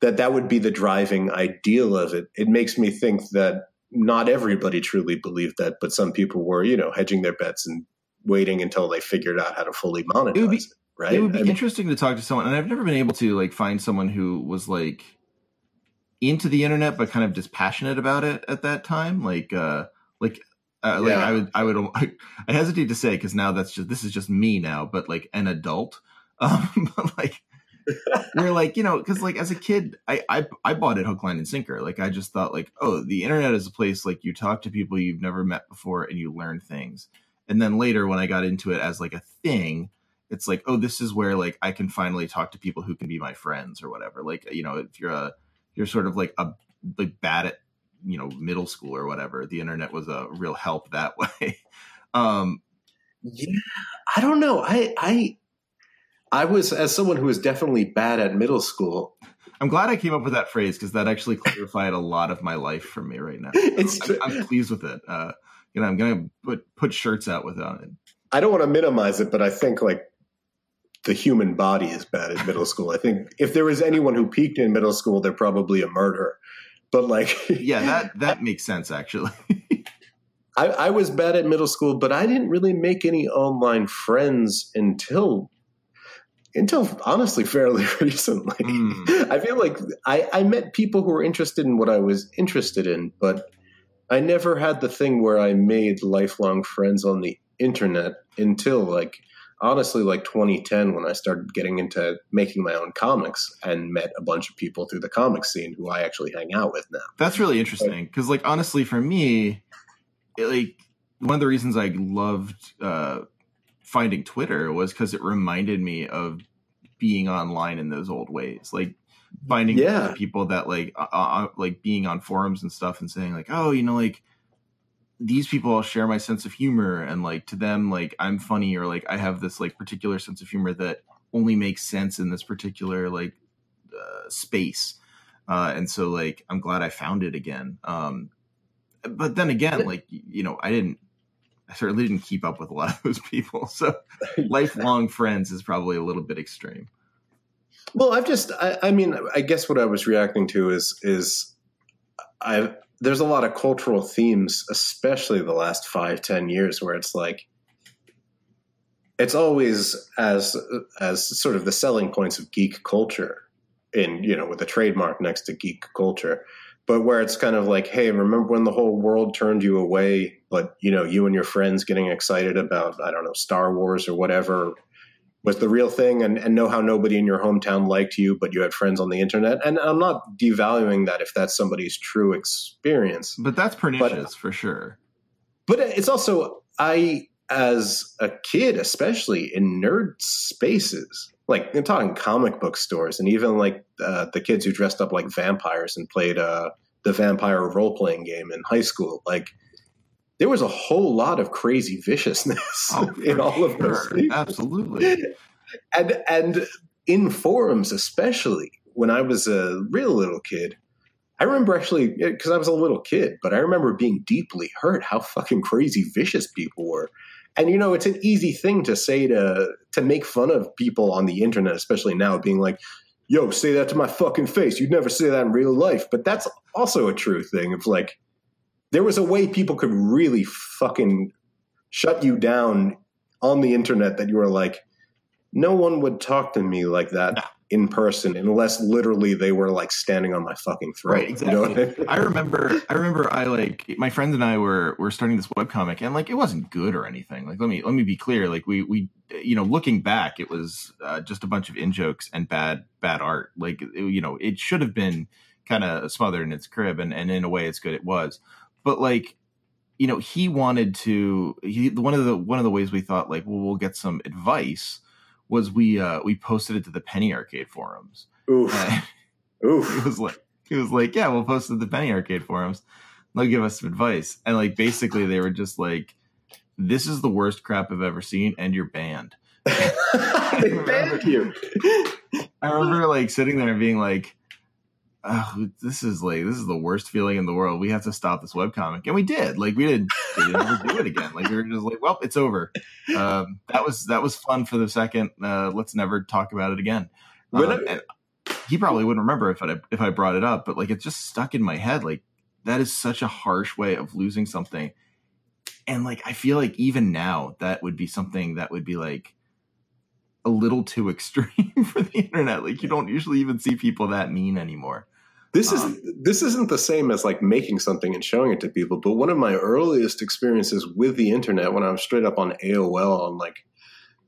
that that would be the driving ideal of it. It makes me think that not everybody truly believed that, but some people were, you know, hedging their bets and waiting until they figured out how to fully monetize it. Would be, it right? It would be I interesting to talk to someone, and I've never been able to like find someone who was like into the internet but kind of dispassionate about it at that time. Like, uh, like uh, like yeah. I would, I would, I hesitate to say because now that's just this is just me now, but like an adult, um, but like we're like you know because like as a kid, I, I I bought it hook, line, and sinker. Like I just thought like oh the internet is a place like you talk to people you've never met before and you learn things. And then later when I got into it as like a thing, it's like oh this is where like I can finally talk to people who can be my friends or whatever. Like you know if you're a you're sort of like a like bad at you know middle school or whatever the internet was a real help that way. Um yeah i don't know. I i i was as someone who was definitely bad at middle school i'm glad i came up with that phrase because that actually clarified a lot of my life for me right now. It's I'm, I'm, pleased with it. Uh you know i'm gonna put put shirts out with it. I don't want to minimize it but i think like the human body is bad at middle school. I think if there was anyone who peaked in middle school, they're probably a murderer. But like, yeah, that that makes sense actually. I, I was bad at middle school, but I didn't really make any online friends until until honestly fairly recently. Mm. I feel like I, I met people who were interested in what I was interested in, but I never had the thing where I made lifelong friends on the internet until like honestly like 2010 when I started getting into making my own comics and met a bunch of people through the comic scene who I actually hang out with now. That's really interesting because like honestly for me it, like one of the reasons I loved uh, finding Twitter was because it reminded me of being online in those old ways. Like finding yeah. people that like uh, uh, like being on forums and stuff and saying like, oh, you know, like these people all share my sense of humor and like to them like i'm funny or like i have this like particular sense of humor that only makes sense in this particular like uh, space. Uh, and so like i'm glad i found it again. Um, but then again like you know i didn't i certainly didn't keep up with a lot of those people. So lifelong friends is probably a little bit extreme. Well i've just I, I mean i guess what i was reacting to is is i there's a lot of cultural themes, especially the last five, ten years, where it's like it's always as as sort of the selling points of geek culture in you know with a trademark next to geek culture but where it's kind of like hey remember when the whole world turned you away but you know you and your friends getting excited about i don't know star wars or whatever was the real thing and, and know how nobody in your hometown liked you, but you had friends on the internet. And I'm not devaluing that if that's somebody's true experience. But that's pernicious but, for sure. But it's also, I, as a kid, especially in nerd spaces, like I'm talking comic book stores and even like uh, the kids who dressed up like vampires and played uh, the vampire role playing game in high school, like there was a whole lot of crazy viciousness oh, in all of those things. Absolutely. And and in forums, especially when I was a real little kid, I remember actually because I was a little kid, but I remember being deeply hurt how fucking crazy vicious people were. And you know, it's an easy thing to say to to make fun of people on the internet, especially now, being like, "Yo, say that to my fucking face." You'd never say that in real life, but that's also a true thing. Of like, there was a way people could really fucking shut you down on the internet that you were like, no one would talk to me like that nah. in person unless literally they were like standing on my fucking throat. Right, exactly. You know I, mean? I, remember I remember I like my friends and I were were starting this webcomic and like it wasn't good or anything. Like let me let me be clear. Like we we you know looking back it was uh, just a bunch of in jokes and bad bad art. Like it, you know it should have been kind of smothered in its crib and, and in a way it's good it was but like you know he wanted to he one of the one of the ways we thought like well we'll get some advice was we uh we posted it to the penny arcade forums Oof. Oof. it was like he was like, "Yeah, we'll post it to the Penny Arcade forums. They'll give us some advice." And like basically, they were just like, "This is the worst crap I've ever seen, and you're banned." they banned you. I remember like sitting there and being like, "Oh, this is like this is the worst feeling in the world. We have to stop this webcomic," and we did. Like we did, we didn't ever do it again. Like we were just like, "Well, it's over." Um, that was that was fun for the second. Uh, let's never talk about it again. Um, I- he probably wouldn't remember if I if I brought it up, but like it just stuck in my head. Like that is such a harsh way of losing something, and like I feel like even now that would be something that would be like a little too extreme for the internet. Like you don't usually even see people that mean anymore. This is Um, this isn't the same as like making something and showing it to people. But one of my earliest experiences with the internet, when I was straight up on AOL on like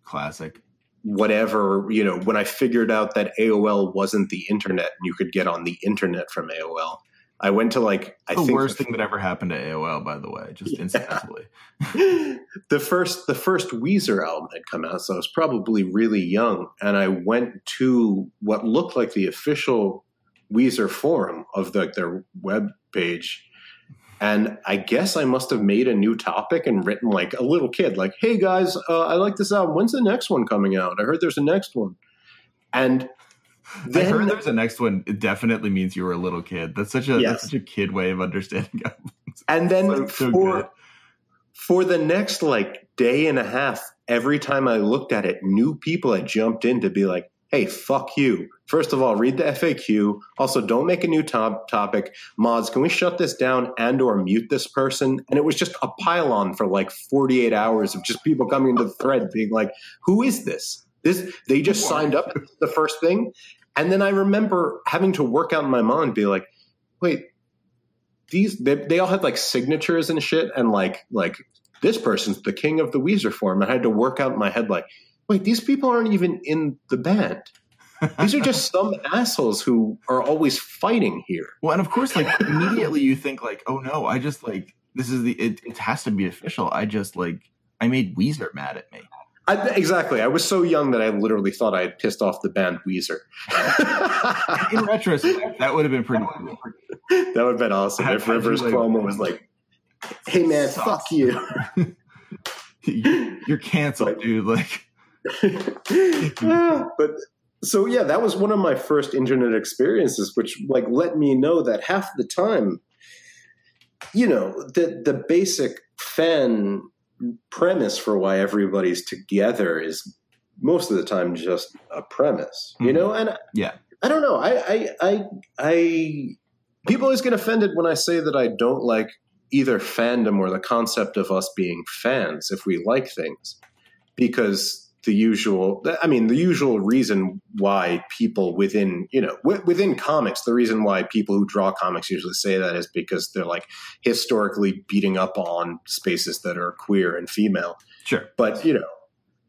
Classic. whatever, you know, when I figured out that AOL wasn't the internet and you could get on the internet from AOL, I went to like I the worst thing that ever happened to AOL, by the way, just Yeah. incidentally. the first the first Weezer album had come out, so I was probably really young, and I went to what looked like the official Weezer forum of the, their web page. And I guess I must have made a new topic and written like a little kid, like, "Hey guys, uh, I like this album. When's the next one coming out? I heard there's a next one." And I heard there's a next one. It definitely means you were a little kid. That's such a Yes. that's such a kid way of understanding. and then So- so for good. for the next like day and a half, every time I looked at it, new people had jumped in to be like, "Hey, fuck you." First of all, read the FAQ. Also, don't make a new top topic. Mods, can we shut this down and or mute this person? And it was just a pylon for like 48 hours of just people coming into the thread being like, "Who is this?" This they just signed up the first thing. And then I remember having to work out in my mind be like, "Wait, these they, they all had like signatures and shit and like like this person's the king of the Weezer form. And I had to work out in my head like, wait, these people aren't even in the band. These are just some assholes who are always fighting here. Well, and of course, like immediately you think like, oh no, I just like this is the it, it has to be official. I just like I made Weezer mad at me. I, exactly. I was so young that I literally thought I had pissed off the band Weezer. In retrospect, that would have been pretty cool. that would have been awesome if Rivers Cuomo was like, "Hey man, Sucks. fuck you." You're canceled, dude. Like but so yeah, that was one of my first internet experiences, which like let me know that half the time, you know, the the basic fan premise for why everybody's together is most of the time just a premise, you Mhm. know, and Yeah. I don't know, I I I, I people always get offended when I say that I don't like either fandom or the concept of us being fans if we like things because the usual i mean the usual reason why people within you know w- within comics the reason why people who draw comics usually say that is because they're like historically beating up on spaces that are queer and female sure. but you know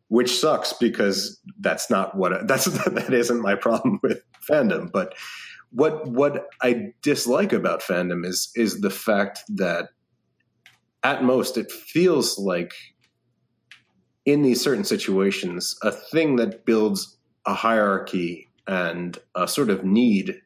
which sucks because that's not what that's that isn't my problem with fandom but what what i dislike about fandom is is the fact that at most it feels like in these certain situations a thing that builds a hierarchy and a sort of need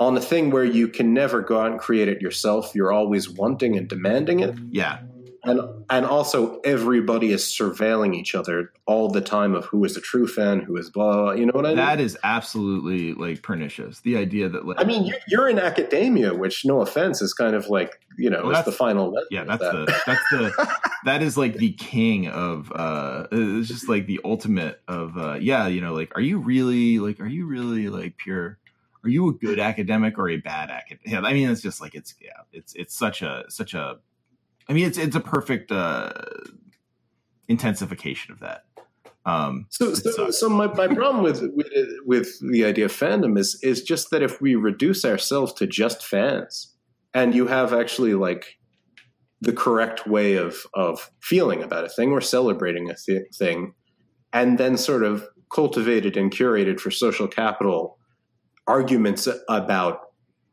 on a thing where you can never go out and create it yourself you're always wanting and demanding it Yeah. And and also everybody is surveilling each other all the time of who is a true fan, who is blah. blah, You know what I mean? That is absolutely like pernicious. The idea that like I mean, you're, you're in academia, which, no offense, is kind of like you know, Well, it's that's- the final. yeah, that's that. the that's the that is like the king of uh it's just like the ultimate of uh yeah, you know, like are you really like are you really like pure are you a good academic or a bad academic? Yeah, I mean it's just like it's yeah, it's it's such a such a I mean it's it's a perfect uh intensification of that. Um So, so, so my, my problem with, with with the idea of fandom is is just that if we reduce ourselves to just fans, and you have actually like the correct way of of feeling about a thing or celebrating a th- thing, and then sort of cultivated and curated for social capital arguments about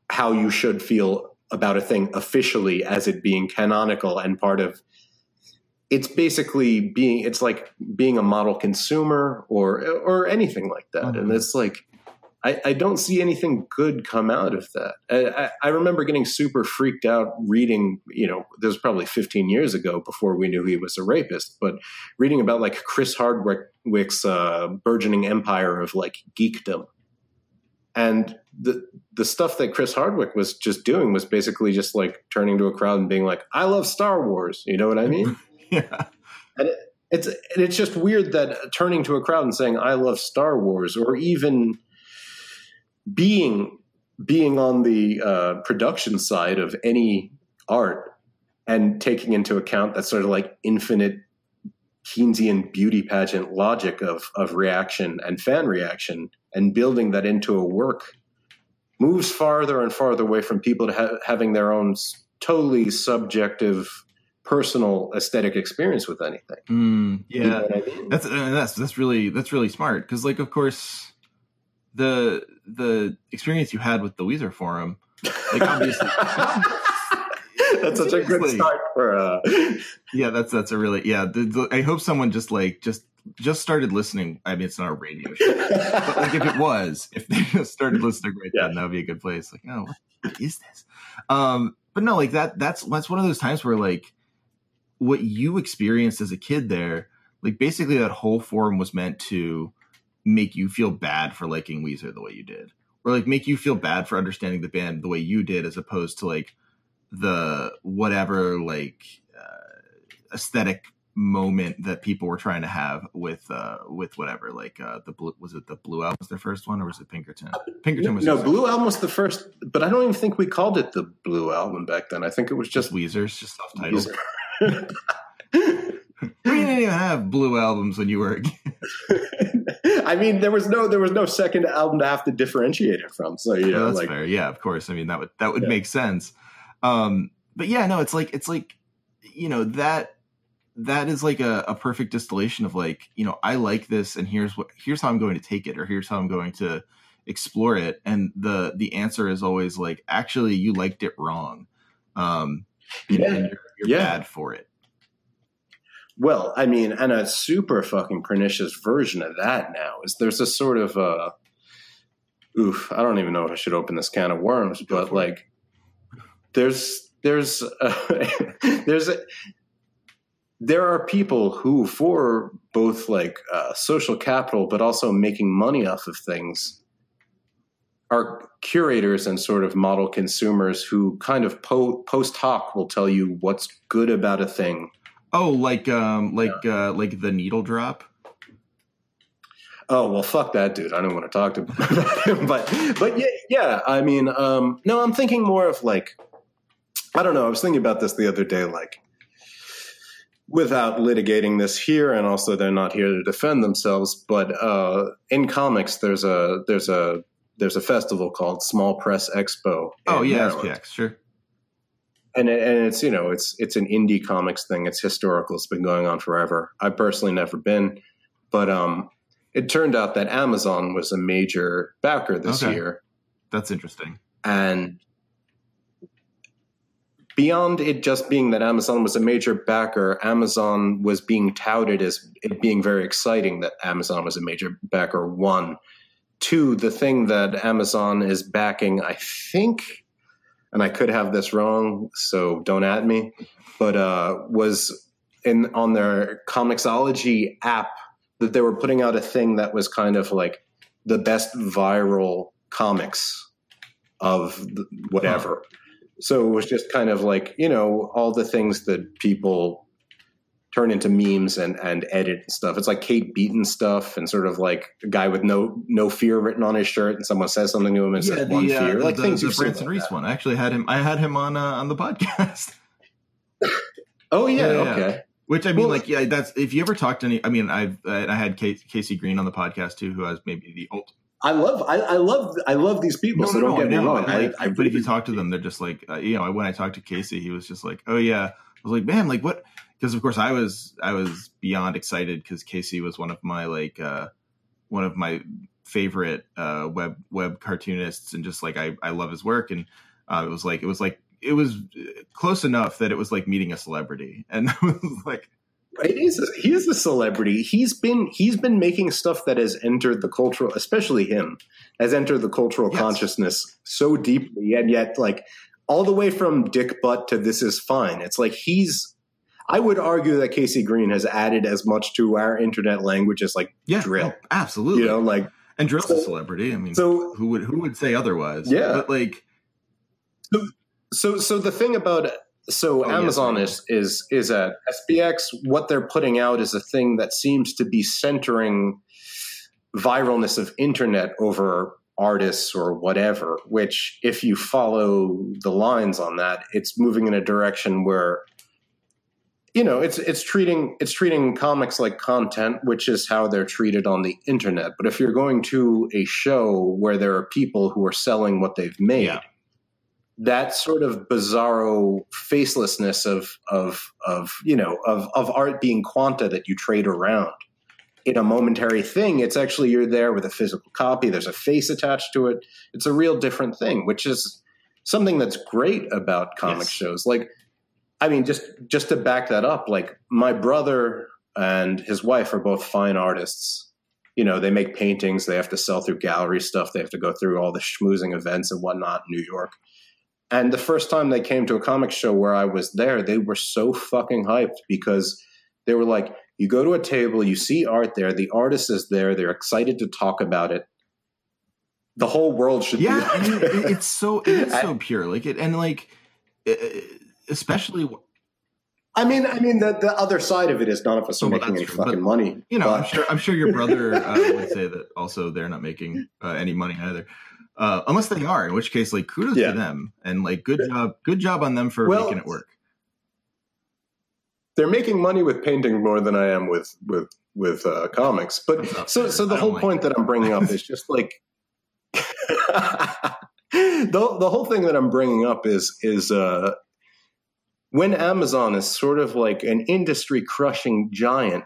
how you should feel about a thing officially as it being canonical and part of it's basically being it's like being a model consumer or or anything like that and Mhm. it's like I, I, don't see anything good come out of that. I, I, remember getting super freaked out reading, you know, this was probably 15 years ago before we knew he was a rapist, but reading about like Chris Hardwick's uh, burgeoning empire of like geekdom. And the the stuff that Chris Hardwick was just doing was basically just like turning to a crowd and being like, "I love Star Wars." You know what I mean? yeah. And it, it's and it's just weird that turning to a crowd and saying, "I love Star Wars," or even being being on the uh, production side of any art and taking into account that sort of like infinite Keynesian beauty pageant logic of of reaction and fan reaction and building that into a work moves farther and farther away from people to ha- having their own totally subjective personal aesthetic experience with anything. Mm, yeah, you know I mean? that's uh, that's that's really that's really smart because like of course the the experience you had with the Weezer forum, like obviously. that's such a good start for uh yeah that's that's a really yeah the, the, i hope someone just like just just started listening i mean it's not a radio show but like if it was if they just started listening right yeah. then that would be a good place like oh what is this um but no like that that's that's one of those times where like what you experienced as a kid there like basically that whole forum was meant to make you feel bad for liking Weezer the way you did, or like make you feel bad for understanding the band the way you did, as opposed to like the whatever like uh, aesthetic moment that people were trying to have with uh with whatever like uh the blue was it the blue album was their first one or was it pinkerton pinkerton was no blue album was the first but i don't even think we called it the blue album back then i think it was just weezer's just self-titled we didn't even have blue albums when you were a kid. I mean, there was no there was no second album to have to differentiate it from. So you know, that's like, fair. Yeah, of course. I mean, that would that would yeah. make sense. Um, but yeah, no, it's like it's like you know that that is like a, a perfect distillation of like you know I like this, and here's what here's how I'm going to take it, or here's how I'm going to explore it. And the the answer is always like, actually, you liked it wrong. Um, yeah. and you're, you're yeah. bad for it well, I mean, and a super fucking pernicious version of that now is there's a sort of uh oof, I don't even know if I should open this can of worms, but like there's there's uh, there's a, there are people who for both like uh, social capital but also making money off of things are curators and sort of model consumers who kind of po- post hoc will tell you what's good about a thing Oh, like um, like yeah. uh, like the needle drop. Oh well, fuck that dude. I don't want to talk to him about him, but but yeah, yeah. I mean, um, no, I'm thinking more of like, I don't know. I was thinking about this the other day, like, without litigating this here, and also they're not here to defend themselves. But uh, in comics, there's a there's a there's a festival called Small Press Expo. Oh yeah. SPX, sure and and it's you know it's it's an indie comics thing. It's historical. It's been going on forever. I've personally never been, but um, it turned out that Amazon was a major backer this okay. year. That's interesting. And beyond it just being that Amazon was a major backer, Amazon was being touted as it being very exciting that Amazon was a major backer. One, two, the thing that Amazon is backing, I think and I could have this wrong, so don't at me, but uh, was in on their Comixology app that they were putting out a thing that was kind of like the best viral comics of whatever. Huh. So it was just kind of like, you know, all the things that people turn into memes and and edit and stuff. It's like Kate Beaton stuff and sort of like a guy with no no fear written on his shirt and someone says something to him and yeah, says the, one fear. Uh, like the, things the, Branson Reese one. I actually had him I had him on uh, on the podcast. oh yeah, yeah, okay. Yeah. Which I mean, well, like, yeah, that's if you ever talked to any. I mean, I've I had KC Green on the podcast too, who has maybe the old. I love, I, I love, I love these people. No, so no, don't no, get me wrong. I, I, but if you talk to them, they're just like, uh, you know, when I talked to KC, he was just like, "Oh yeah," I was like, "Man, like what?" because of course I was I was beyond excited because KC was one of my like uh, one of my favorite uh, web web cartoonists and just like I I love his work and uh, it was like it was like it was close enough that it was like meeting a celebrity and it was like It is. A, he is a celebrity. He's been he's been making stuff that has entered the cultural, especially him, has entered the cultural yes. consciousness so deeply, and yet like all the way from Dick Butt to This Is Fine. It's like he's. I would argue that KC Green has added as much to our internet language as like yeah, dril. Oh, absolutely. You know, like and dril's so, a celebrity. I mean, so who would who would say otherwise? Yeah, but like, so so, so the thing about so oh, Amazon yes, is is is at SPX. What they're putting out is a thing that seems to be centering viralness of internet over artists or whatever. Which, if you follow the lines on that, it's moving in a direction where you know it's it's treating it's treating comics like content which is how they're treated on the internet but if you're going to a show where there are people who are selling what they've made yeah that sort of bizarro facelessness of of of you know of of art being quanta that you trade around. In a momentary thing it's actually you're there with a physical copy there's a face attached to it. It's a real different thing which is something that's great about comic yes. shows. Like i mean just just to back that up like my brother and his wife are both fine artists. You know they make paintings they have to sell through gallery stuff they have to go through all the schmoozing events and whatnot in new york and the first time they came to a comic show where I was there, they were so fucking hyped because they were like, you go to a table, you see art there, the artist is there, they're excited to talk about it. The whole world should yeah, be. Yeah, it's so it's so pure, like it, and like especially. I mean, I mean, the, the other side of it is none of us are well, making any true. fucking but, money. You know, but. I'm sure I'm sure your brother uh, would say that also they're not making uh, any money either uh, unless they are, in which case, like kudos yeah. to them and like good job, good job on them for well, making it work. They're making money with painting more than I am with with with uh, comics, but so so the whole like point that. that I'm bringing up is just like the the whole thing that I'm bringing up is is uh, when Amazon is sort of like an industry crushing giant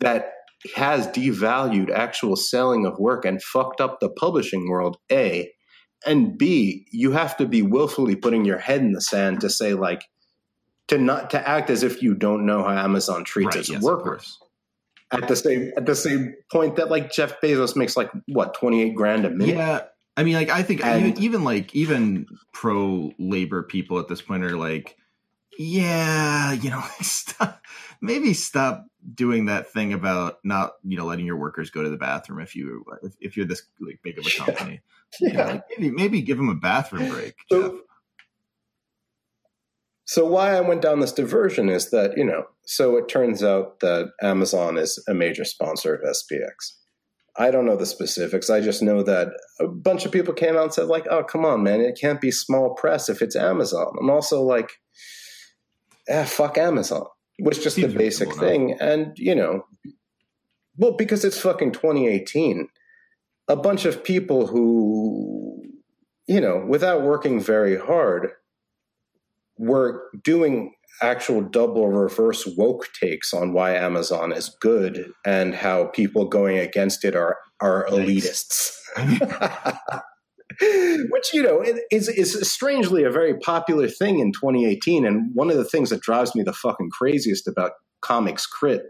that has devalued actual selling of work and fucked up the publishing world, A. And B, you have to be willfully putting your head in the sand to say, like, to not to act as if you don't know how Amazon treats right, its yes, workers. At the same at the same point that like Jeff Bezos makes like what twenty eight grand a minute. Yeah, I mean, like I think and, even, even like even pro labor people at this point are like, yeah, you know, stop, maybe stop doing that thing about not you know letting your workers go to the bathroom if you if, if you're this like big of a company. Yeah. You know, like maybe maybe give them a bathroom break. So, so why I went down this diversion is that you know so it turns out that Amazon is a major sponsor of SPX. I don't know the specifics. I just know that a bunch of people came out and said like, "Oh, come on, man, it can't be small press if it's Amazon." I'm also like, "Ah, fuck Amazon." Was just the basic thing. And, you know, well, because it's fucking 2018, a bunch of people who, you know, without working very hard, were doing actual double reverse woke takes on why Amazon is good and how people going against it are are elitists. which you know is is strangely a very popular thing in 2018 and one of the things that drives me the fucking craziest about comics crit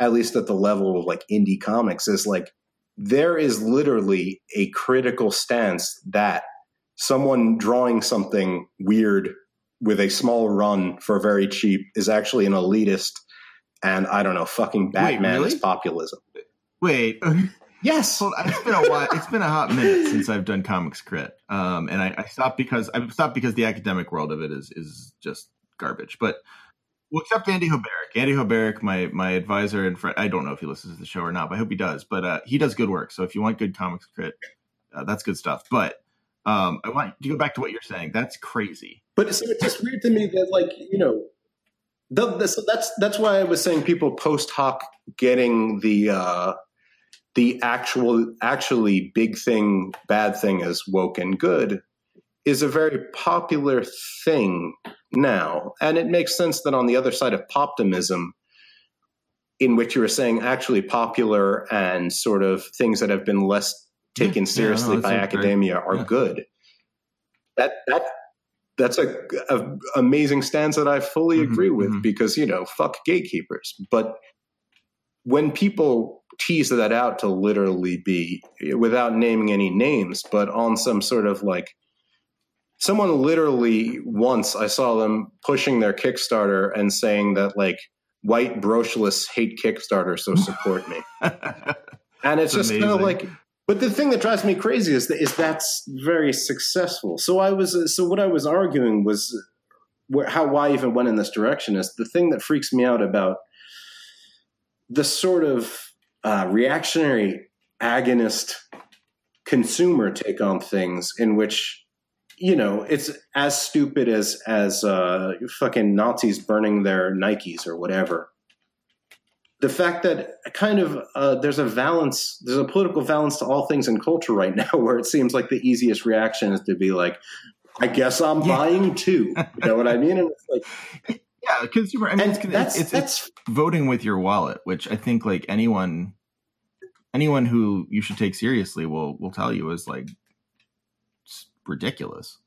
at least at the level of like indie comics is like there is literally a critical stance that someone drawing something weird with a small run for very cheap is actually an elitist and i don't know fucking batman Wait, really? is populism Wait, Yes. Well, it's been a while. It's been a hot minute since I've done comics crit, um, and I, I, stopped because I stopped because the academic world of it is is just garbage. But well, except Andy Hoberek. Andy Hoberek, my my advisor and friend. I don't know if he listens to the show or not, but I hope he does. But uh, he does good work. So if you want good comics crit, uh, that's good stuff. But um, I want to go back to what you're saying. That's crazy. But so it's just weird to me that like you know. The, the, so that's that's why I was saying people post hoc getting the uh, the actual actually big thing bad thing is woke and good is a very popular thing now and it makes sense that on the other side of poptimism in which you were saying actually popular and sort of things that have been less taken seriously yeah, no, by academia are yeah. good that that that's a, a amazing stance that I fully Mhm, agree with mhm. because you know fuck gatekeepers. But when people tease that out to literally be without naming any names, but on some sort of like someone literally once I saw them pushing their Kickstarter and saying that like white brochelists hate Kickstarter, so support me. And it's That's just kind of like, but the thing that drives me crazy is that is that's very successful. So I was, so what I was arguing was where, how why I even went in this direction is the thing that freaks me out about the sort of uh, reactionary agonist consumer take on things in which you know it's as stupid as as uh, fucking Nazis burning their Nikes or whatever the fact that kind of uh, there's a balance, there's a political balance to all things in culture right now, where it seems like the easiest reaction is to be like, "I guess I'm Yeah. buying too." You know what I mean? And it's like, yeah, consumer. I mean, it's, that's it's, it's, voting with your wallet, which I think like anyone, anyone who you should take seriously will will tell you is like ridiculous.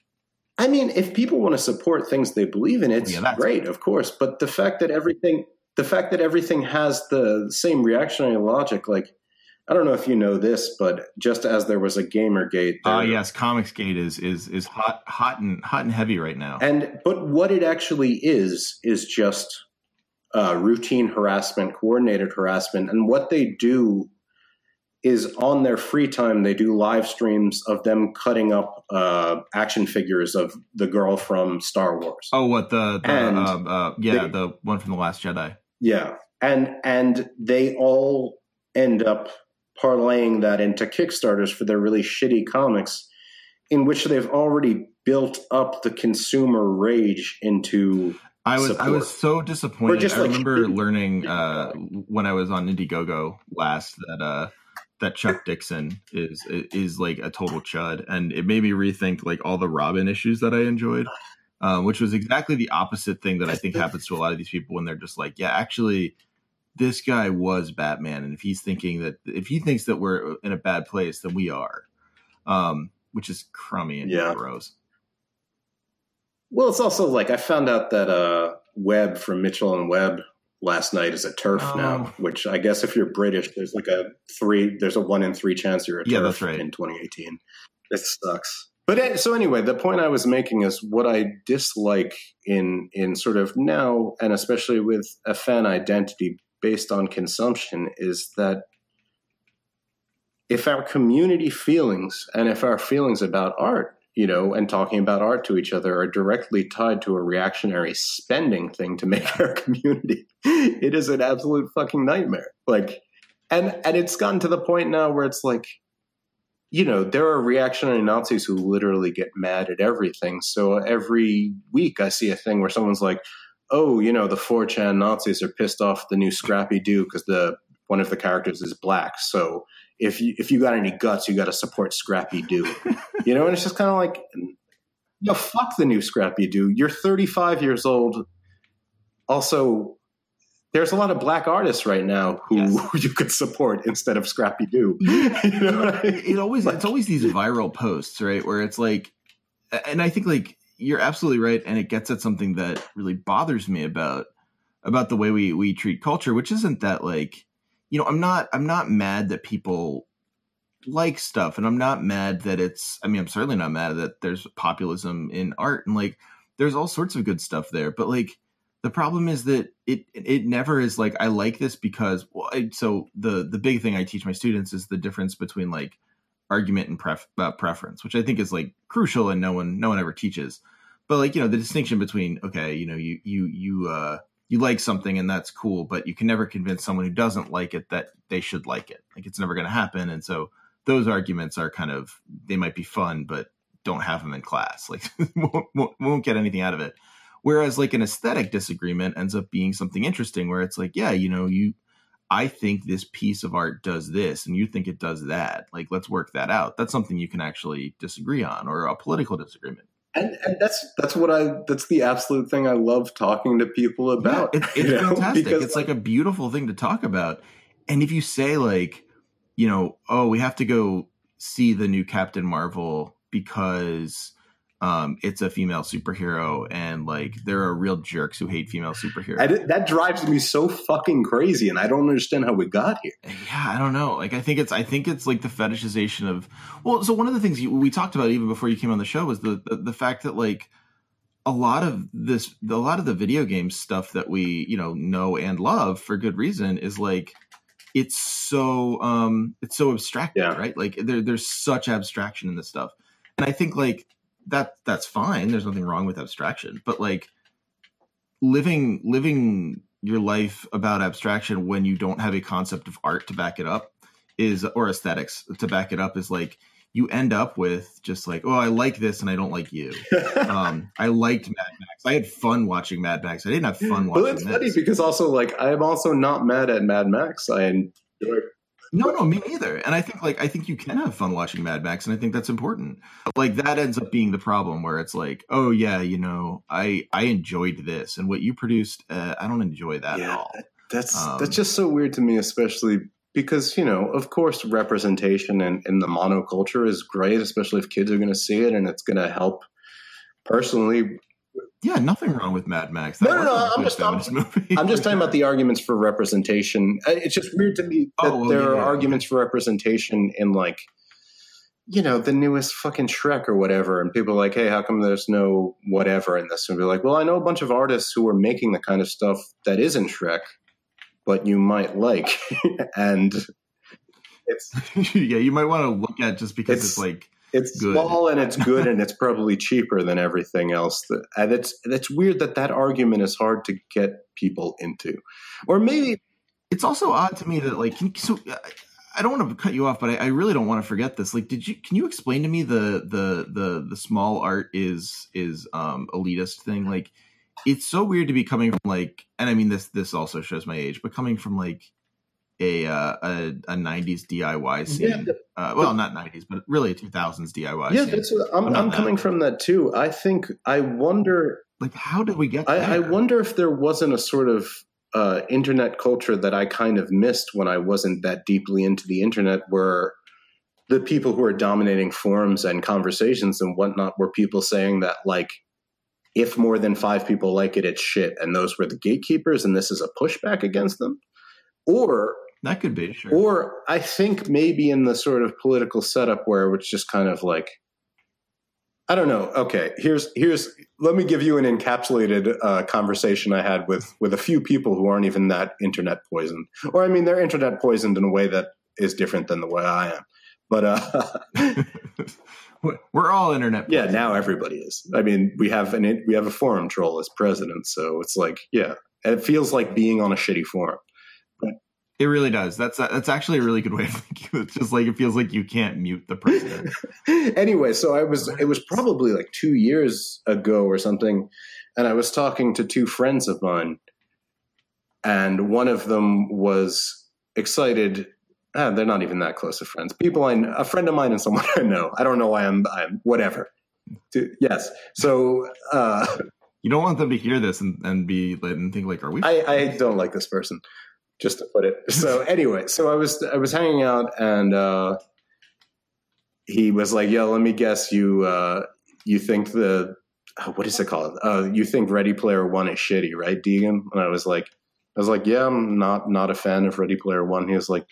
I mean, if people want to support things they believe in, it's oh, Yeah, that's- great, of course. But the fact that everything, the fact that everything has the same reactionary logic, like I don't know if you know this, but just as there was a GamerGate, Ah, there- yes, Comicsgate is is is hot hot and hot and heavy right now. And but what it actually is is just uh, routine harassment, coordinated harassment, and what they do is on their free time they do live streams of them cutting up uh, action figures of the girl from Star Wars. oh, what the, the And uh, uh, yeah they- the one from the Last Jedi. Yeah, and and they all end up parlaying that into Kickstarters for their really shitty comics, in which they've already built up the consumer rage into I was I was so disappointed. I remember learning uh, when I was on Indiegogo last that uh, that Chuck Dixon is is like a total chud, and it made me rethink like all the Robin issues that I enjoyed, um, which was exactly the opposite thing that I think happens to a lot of these people when they're just like, yeah, actually, this guy was Batman, and if he's thinking that if he thinks that we're in a bad place, then we are, um, which is crummy and Yeah. gross. Well, it's also like I found out that uh, Webb from Mitchell and Webb last night is a TERF Oh. now, which I guess if you're British, there's like a three, there's a one in three chance you're a TERF Yeah, that's right. in 2018. It sucks. But eh, so anyway, the point I was making is what I dislike in in sort of now, and especially with a fan identity based on consumption, is that if our community feelings and if our feelings about art, you know, and talking about art to each other are directly tied to a reactionary spending thing to make our community, it is an absolute fucking nightmare. Like, and and it's gotten to the point now where it's like, you know, there are reactionary Nazis who literally get mad at everything. So every week I see a thing where someone's like, "Oh, you know, the 4chan Nazis are pissed off the new Scrappy Doo because the one of the characters is black. So if you if you got any guts, you got to support Scrappy Doo." you know, and it's just kind of like, no, fuck the new Scrappy Doo. You're 35 years old. Also, there's a lot of black artists right now who Yes. you could support instead of Scrappy Doo. you know I mean? it always it's always these viral posts right where it's like and i think like you're absolutely right and it gets at something that really bothers me about about the way we we treat culture which isn't that like you know i'm not i'm not mad that people like stuff and i'm not mad that it's i mean i'm certainly not mad that there's populism in art and like there's all sorts of good stuff there but like the problem is that it it never is like I like this because well, I, so the the big thing I teach my students is the difference between like argument and pref, uh, preference, which I think is like crucial and no one no one ever teaches. But like you know the distinction between okay you know you you you uh you like something and that's cool, but you can never convince someone who doesn't like it that they should like it. Like it's never going to happen, and so those arguments are kind of they might be fun, but don't have them in class. Like won't, won't, won't get anything out of it. Whereas like an aesthetic disagreement ends up being something interesting where it's like, yeah, you know, you I think this piece of art does this and you think it does that. Like let's work that out. That's something you can actually disagree on or a political disagreement. And, and that's that's what I that's the absolute thing I love talking to people about. Yeah, it, it's you fantastic. It's like a beautiful thing to talk about. And if you say like, you know, oh, we have to go see the new Captain Marvel because um, it's a female superhero, and like there are real jerks who hate female superheroes. I did- that drives me so fucking crazy, and I don't understand how we got here. yeah i don't know like i think it's i think it's like the fetishization of well so one of the things you, we talked about even before you came on the show was the, the the fact that like a lot of this a lot of the video game stuff that we you know know and love for good reason is like it's so um it's so abstracted Yeah. right like there, there's such abstraction in this stuff and i think like that that's fine. There's nothing wrong with abstraction but like living living your life about abstraction when you don't have a concept of art to back it up is or aesthetics to back it up is like you end up with just like oh i like this and i don't like you. Um i liked mad max. I had fun watching mad max. I didn't have fun but watching it's this. funny because also like I'm also not mad at Mad Max. I enjoy no no me neither and i think like i think you can have fun watching mad max and i think that's important like that ends up being the problem where it's like oh yeah you know i i enjoyed this and what you produced uh, i don't enjoy that at all That's Um, that's just so weird to me, especially because you know, of course, representation in, in the monoculture is great, especially if kids are going to see it, and it's going to help. Personally, yeah nothing wrong with mad max No, no, no, a I'm just- I'm- I'm just talking about the arguments for representation. It's just weird to me oh, that Oh, well, there yeah, are yeah. arguments for representation in like, you know, the newest fucking Shrek or whatever, and people are like, hey, how come there's no whatever in this? And be like, well, I know a bunch of artists who are making the kind of stuff that isn't Shrek, but you might like, and it's yeah you might want to look at just because It's- it's, like it's Good. small and it's good and it's probably cheaper than everything else. That, and it's it's weird that that argument is hard to get people into, or maybe it's also odd to me that like can, so I- I don't want to cut you off, but I, I really don't want to forget this. Like, did you can you explain to me the the the the small art is is um elitist thing? Like, it's so weird to be coming from like, and I mean this this also shows my age, but coming from like a uh, a, a '90s DIY scene. Yeah, uh, well, not '90s, but really a 2000s DIY. yeah, scene. that's what, I'm, But I'm coming from that too. I think I wonder. like how did we get? There? I, I wonder if there wasn't a sort of uh, internet culture that I kind of missed when I wasn't that deeply into the internet, where the people who are dominating forums and conversations and whatnot were people saying that like. If more than five people like it, it's shit, and those were the gatekeepers, and this is a pushback against them. Or that could be sure. Or I think maybe in the sort of political setup where it's just kind of like, I don't know. Okay, here's here's let me give you an encapsulated uh, conversation I had with with a few people who aren't even that internet poisoned, or I mean they're internet poisoned in a way that is different than the way I am. But uh, We're- We're all internet. yeah, now everybody is. I mean, we have an we have a forum troll as president, so it's like yeah, it feels like being on a shitty forum. It really does. That's that's actually a really good way of thinking. It's just like it feels like you can't mute the president. anyway, so I was it was probably like two years ago or something, and I was talking to two friends of mine, and one of them was excited. Ah, they're not even that close of friends. People I kn- a friend of mine and someone I know. I don't know why I'm I'm whatever. To- yes. So uh, You don't want them to hear this and, and be and think like, are we? I, I don't like this person, just to put it. So anyway, so I was I was hanging out and uh, he was like, "Yo, let me guess you uh, you think the oh, what is it called? Uh, you think Ready Player One is shitty, right, Deegan?" And I was like, I was like, "Yeah, I'm not not a fan of Ready Player One." He was like.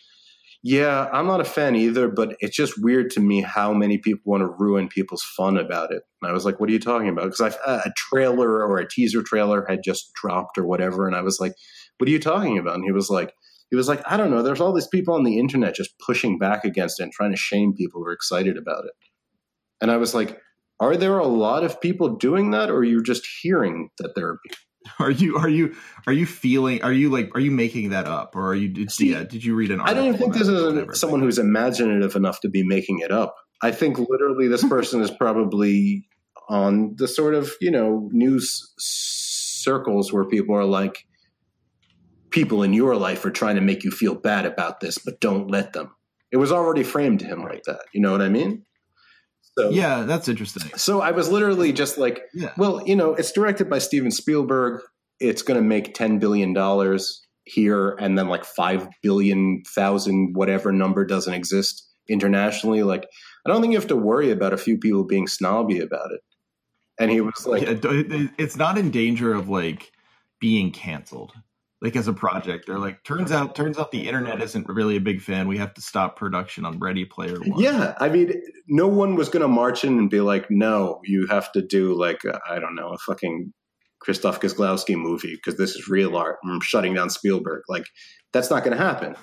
Yeah, I'm not a fan either, but it's just weird to me how many people want to ruin people's fun about it. And I was like, "What are you talking about?" Because a trailer or a teaser trailer had just dropped or whatever, and I was like, what are you talking about? And he was like, he was like, I don't know. There's all these people on the internet just pushing back against it and trying to shame people who are excited about it. And I was like, are there a lot of people doing that, or you're you just hearing that there are people? Are you are you are you feeling? Are you like? Are you making that up, or are you? Did, See, yeah, did you read an? I don't think this about it or is someone who's imaginative enough to be making it up. I think literally this person is probably on the sort of, you know, news circles where people are like, people in your life are trying to make you feel bad about this, but don't let them. It was already framed to him like that. You know what I mean? So, Yeah, that's interesting. So I was literally just like, Yeah, well, you know, it's directed by Steven Spielberg. It's going to make $10 billion here, and then like 5 billion, thousand, whatever number doesn't exist internationally. Like, I don't think you have to worry about a few people being snobby about it. and he was like, Yeah, it's not in danger of like being canceled. Like as a project, they're like, turns out, turns out the internet isn't really a big fan. We have to stop production on Ready Player One. Yeah, I mean, no one was going to march in and be like, "No, you have to do like I I don't know a fucking Krzysztof Kieślowski movie because this is real art." I'm shutting down Spielberg. Like that's not going to happen.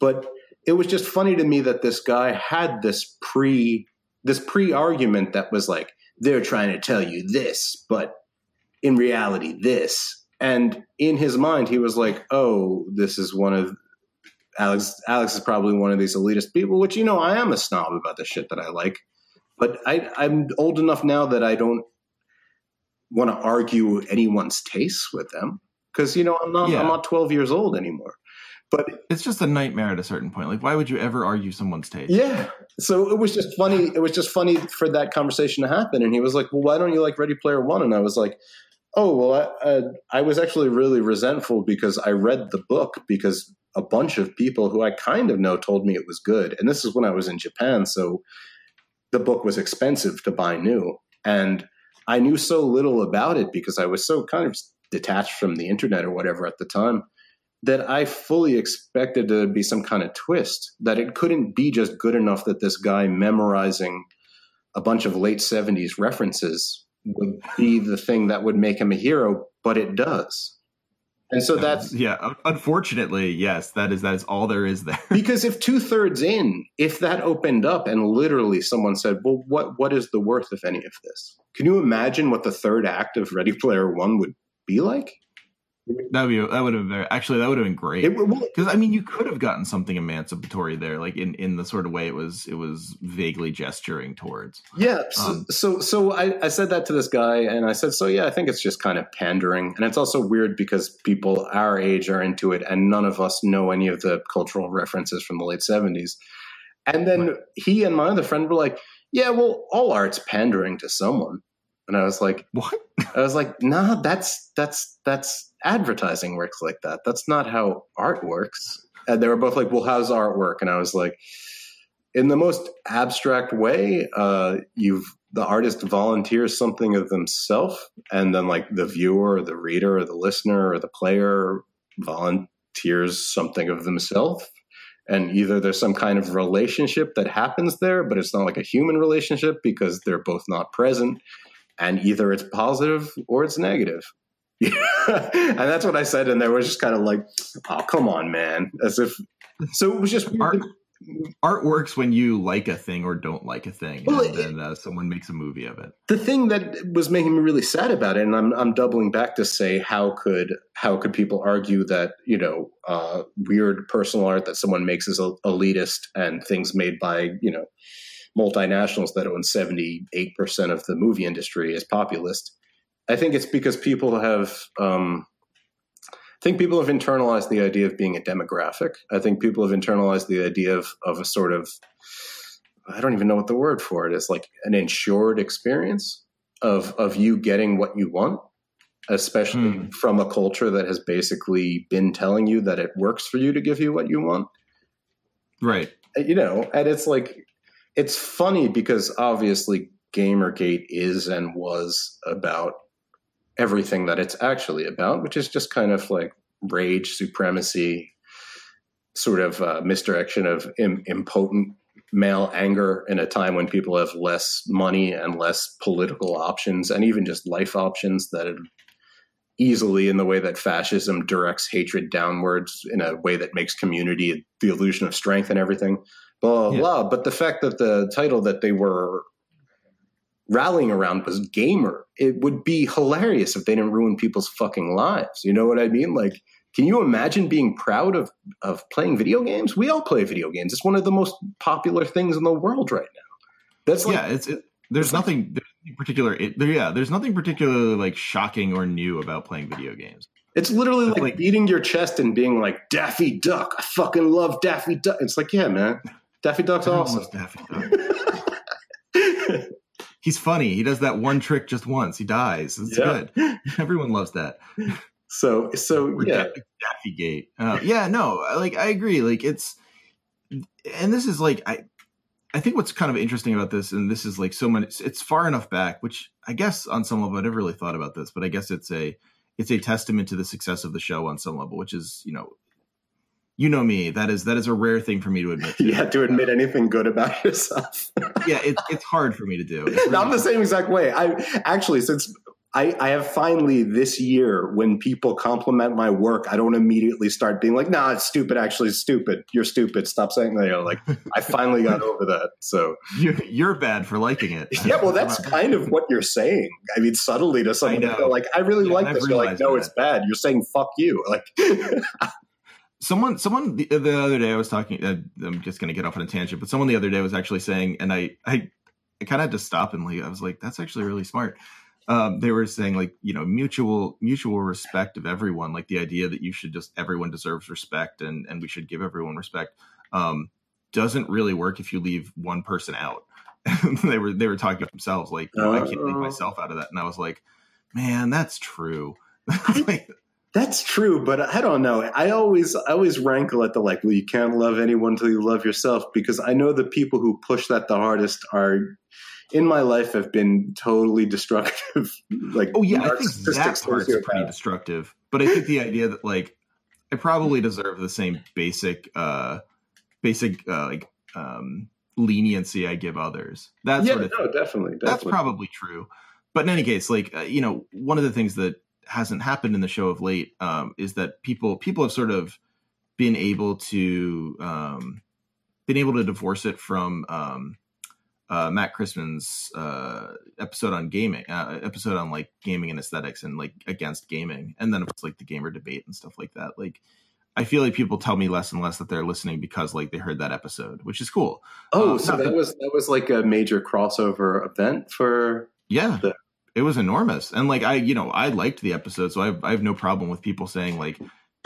But it was just funny to me that this guy had this pre this pre argument that was like they're trying to tell you this, but in reality this. And in his mind, he was like, "Oh, this is one of Alex Alex is probably one of these elitist people, which you know I am a snob about the shit that I like, but I, I'm old enough now that I don't want to argue anyone's tastes with them because you know I'm not Yeah. I'm not 12 years old anymore. But It's just a nightmare at a certain point. Like, why would you ever argue someone's taste? yeah, so it was just funny. It was just funny for that conversation to happen, and he was like, "Well, why don't you like Ready Player One?" And I was like. Oh well, I, uh, I was actually really resentful because I read the book because a bunch of people who I kind of know told me it was good, and this is when I was in Japan, so the book was expensive to buy new, and I knew so little about it because I was so kind of detached from the internet or whatever at the time that I fully expected to be some kind of twist that it couldn't be just good enough that this guy memorizing a bunch of late 70s references would be the thing that would make him a hero, but it does. And so that's yeah. Unfortunately, yes, that is that is all there is there. because if two thirds in, if that opened up and literally someone said, "Well, what what is the worth of any of this?" Can you imagine what the third act of Ready Player One would be like? That would be that would have been very, actually that would have been great. Because I mean, you could have gotten something emancipatory there, like in, in the sort of way it was it was vaguely gesturing towards. Yeah. So, Um, so, so I, I said that to this guy, and I said, so yeah, I think it's just kind of pandering, and it's also weird because people our age are into it, and none of us know any of the cultural references from the late seventies. And then he and my other friend were like, yeah, well, all art's pandering to someone, and I was like, What? I was like, nah, that's that's that's advertising works like that. That's not how art works. And they were both like, well, how's art work? And I was like, in the most abstract way, uh, you've the artist volunteers something of themselves, and then like the viewer, or the reader, or the listener, or the player volunteers something of themselves. And either there's some kind of relationship that happens there, but it's not like a human relationship because they're both not present and either it's positive or it's negative. and that's what I said, and they were just kind of like, "Oh, come on, man!" As if. So it was just. Art, art works when you like a thing or don't like a thing, Well, and it- then uh, someone makes a movie of it. the thing that was making me really sad about it, and I'm I'm doubling back to say, how could how could people argue that you know uh, weird personal art that someone makes is el- elitist and things made by you know multinationals that own 78 percent of the movie industry is populist. I think it's because people have. Um, I think people have internalized the idea of being a demographic. I think people have internalized the idea of of a sort of I don't even know what the word for it is, like an insured experience of of you getting what you want, especially Hmm. from a culture that has basically been telling you that it works for you to give you what you want. Right. You know, and it's like it's funny because obviously Gamergate is and was about everything that it's actually about, which is just kind of like rage, supremacy, sort of uh, misdirection of Im- impotent male anger in a time when people have less money and less political options and even just life options that are easily in the way that fascism directs hatred downwards in a way that makes community the illusion of strength and everything blah blah Yeah. blah but the fact that the title that they were rallying around was gamer it would be hilarious if they didn't ruin people's fucking lives you know what i mean like can you imagine being proud of of playing video games we all play video games it's one of the most popular things in the world right now that's like yeah. It's it, there's nothing there's nothing particular. It, there, yeah. There's nothing particularly like shocking or new about playing video games. It's literally like, like- beating your chest and being like, Daffy Duck. I fucking love Daffy Duck. It's like, yeah, man. Daffy Duck's awesome. Daffy Duck. He's funny. He does that one trick just once. He dies. It's Yeah. good. Everyone loves that. so, so yeah. Daffy, Gate. Uh, yeah, no, like I agree. Like it's, and this is like I, I think what's kind of interesting about this, and this is like so many, it's, it's far enough back, which I guess on some level I never really thought about this, but I guess it's a it's a testament to the success of the show on some level, which is you know you know me that is that is a rare thing for me to admit to. yeah to admit anything good about yourself yeah it's, it's hard for me to do really not the same exact way i actually since I, I have finally this year when people compliment my work, I don't immediately start being like, "Nah, it's stupid. Actually, it's stupid. You're stupid. Stop saying that." You know, like I finally got over that. So you're, you're bad for liking it. yeah, well, that's kind of what you're saying. I mean, subtly to someone, I like, I really yeah, like this. You're like, no, that. it's bad. You're saying fuck you. Like. Someone someone the, the, other day i was talking uh, i'm just going to get off on a tangent but someone the other day was actually saying and i i, I kind of had to stop and like i was like that's actually really smart. Um, they were saying like you know mutual mutual respect of everyone like the idea that you should just everyone deserves respect and and we should give everyone respect um, doesn't really work if you leave one person out. They were they were talking to themselves like oh, i can't leave oh. myself out of that. And i was like man that's true. Like, that's true, but I don't know. I always I always rankle at the like, well, you can't love anyone until you love yourself because I know the people who push that the hardest are in my life have been totally destructive. like, oh yeah, I think that part's pretty destructive. But I think the idea that like I probably deserve the same basic, uh basic uh, like um leniency I give others. That yeah, sort of no, definitely, definitely, That's probably true. But in any case, like uh, you know, one of the things that hasn't happened in the show of late um, is that people people have sort of been able to um, been able to divorce it from um, uh, Matt Christman's uh, episode on gaming, uh, episode on like gaming and aesthetics and like against gaming, and then it's like the gamer debate and stuff like that. Like, I feel like people tell me less and less that they're listening because like they heard that episode, which is cool. Oh, uh, so that, that was that was like a major crossover event for yeah. The- it was enormous, and like I, you know, I liked the episode, so I have, I have no problem with people saying like,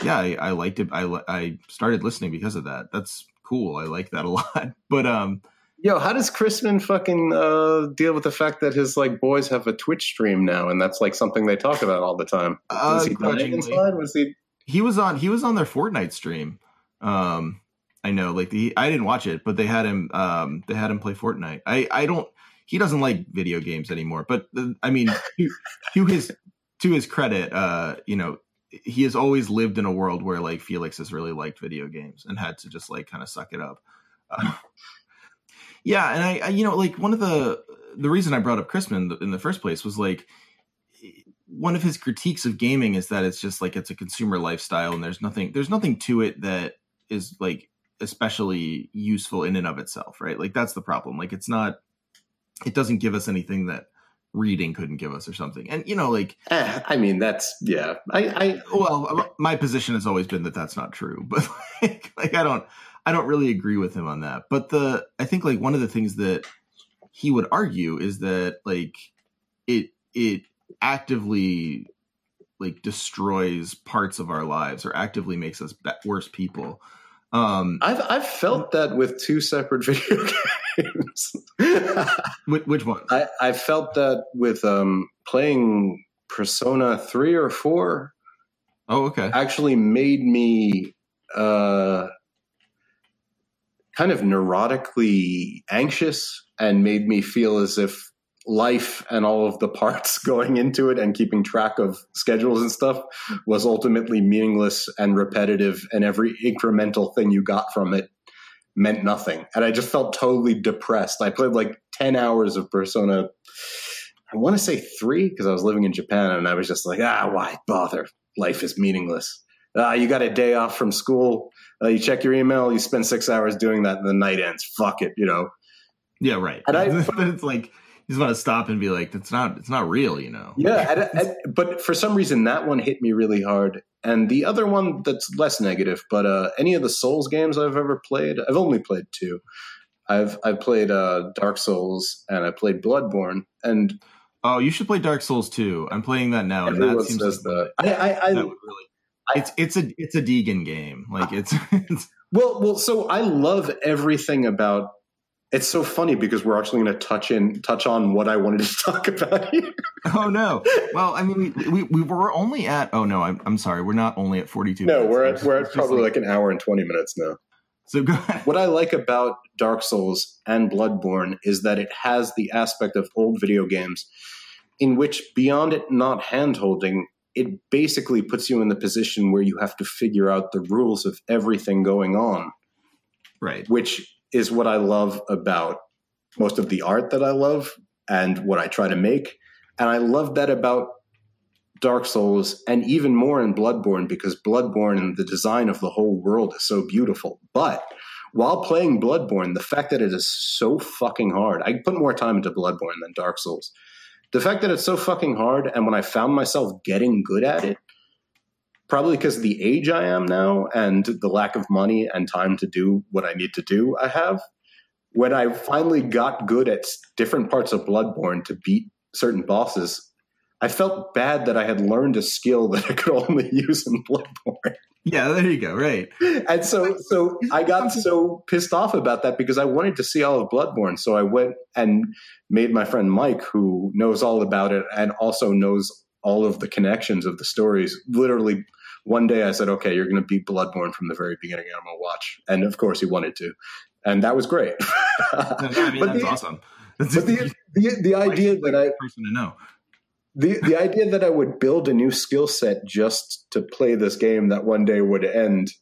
yeah, I, I liked it. I I started listening because of that. That's cool. I like that a lot. But um Yo, how does Christman fucking uh, deal with the fact that his like boys have a Twitch stream now, and that's like something they talk about all the time? Was uh, he dying inside? Was he? He was on. He was on their Fortnite stream. Um, I know, like the I didn't watch it, but they had him. Um, they had him play Fortnite. I I don't. He doesn't like video games anymore. But uh, I mean, to, to his to his credit, uh, you know, he has always lived in a world where like Felix has really liked video games and had to just like kind of suck it up. Uh, yeah, and I, I, you know, like one of the the reason I brought up Christman in the first place was like one of his critiques of gaming is that it's just like it's a consumer lifestyle and there's nothing there's nothing to it that is like especially useful in and of itself, right? Like that's the problem. Like it's not it doesn't give us anything that reading couldn't give us or something. And you know, like eh, I mean, that's yeah. I, I well, my position has always been that that's not true, but like, like I don't I don't really agree with him on that. But the I think like one of the things that he would argue is that like it it actively like destroys parts of our lives or actively makes us worse people. Um, I've I've felt that with two separate video games. which, which one? I I felt that with um, playing Persona three or four. Oh, okay. Actually, made me uh, kind of neurotically anxious and made me feel as if life and all of the parts going into it and keeping track of schedules and stuff was ultimately meaningless and repetitive and every incremental thing you got from it meant nothing and i just felt totally depressed i played like 10 hours of persona i want to say 3 because i was living in japan and i was just like ah why bother life is meaningless uh, you got a day off from school uh, you check your email, you spend six hours doing that, and the night ends. Fuck it, you know. Yeah, right. And I, but it's like just want to stop and be like, "It's not, it's not real," you know. Yeah, but for some reason, that one hit me really hard, and the other one that's less negative. But uh, any of the Souls games I've ever played, I've only played two. I've I've played uh, Dark Souls and I played Bloodborne, and oh, you should play Dark Souls too. I'm playing that now, and that seems says that. I, I, I that really it's it's a it's a Deegan game. Like it's, it's well, well. So I love everything about. It's so funny because we're actually going to touch in touch on what I wanted to talk about here. oh no! Well, I mean, we, we, we were only at. Oh no, I'm I'm sorry. We're not only at 42. No, we're at we're at probably like, like, an hour and 20 minutes now. So go ahead. What I like about Dark Souls and Bloodborne is that it has the aspect of old video games in which beyond it not handholding, it basically puts you in the position where you have to figure out the rules of everything going on. Right. Which is what I love about most of the art that I love and what I try to make. And I love that about Dark Souls and even more in Bloodborne because Bloodborne and the design of the whole world is so beautiful. But while playing Bloodborne, the fact that it is so fucking hard, I put more time into Bloodborne than Dark Souls. The fact that it's so fucking hard, and when I found myself getting good at it, probably because of the age I am now and the lack of money and time to do what I need to do, I have. When I finally got good at different parts of Bloodborne to beat certain bosses, I felt bad that I had learned a skill that I could only use in Bloodborne. Yeah, there you go. Right. And so, so I got so pissed off about that because I wanted to see all of Bloodborne. So I went and made my friend Mike, who knows all about it and also knows all of the connections of the stories. Literally, one day I said, "Okay, you're going to beat Bloodborne from the very beginning. I'm going to watch." And of course, he wanted to, and that was great. I mean, that's the, awesome. But the, the, the idea that I person to know the the idea that I would build a new skill set just to play this game that one day would end,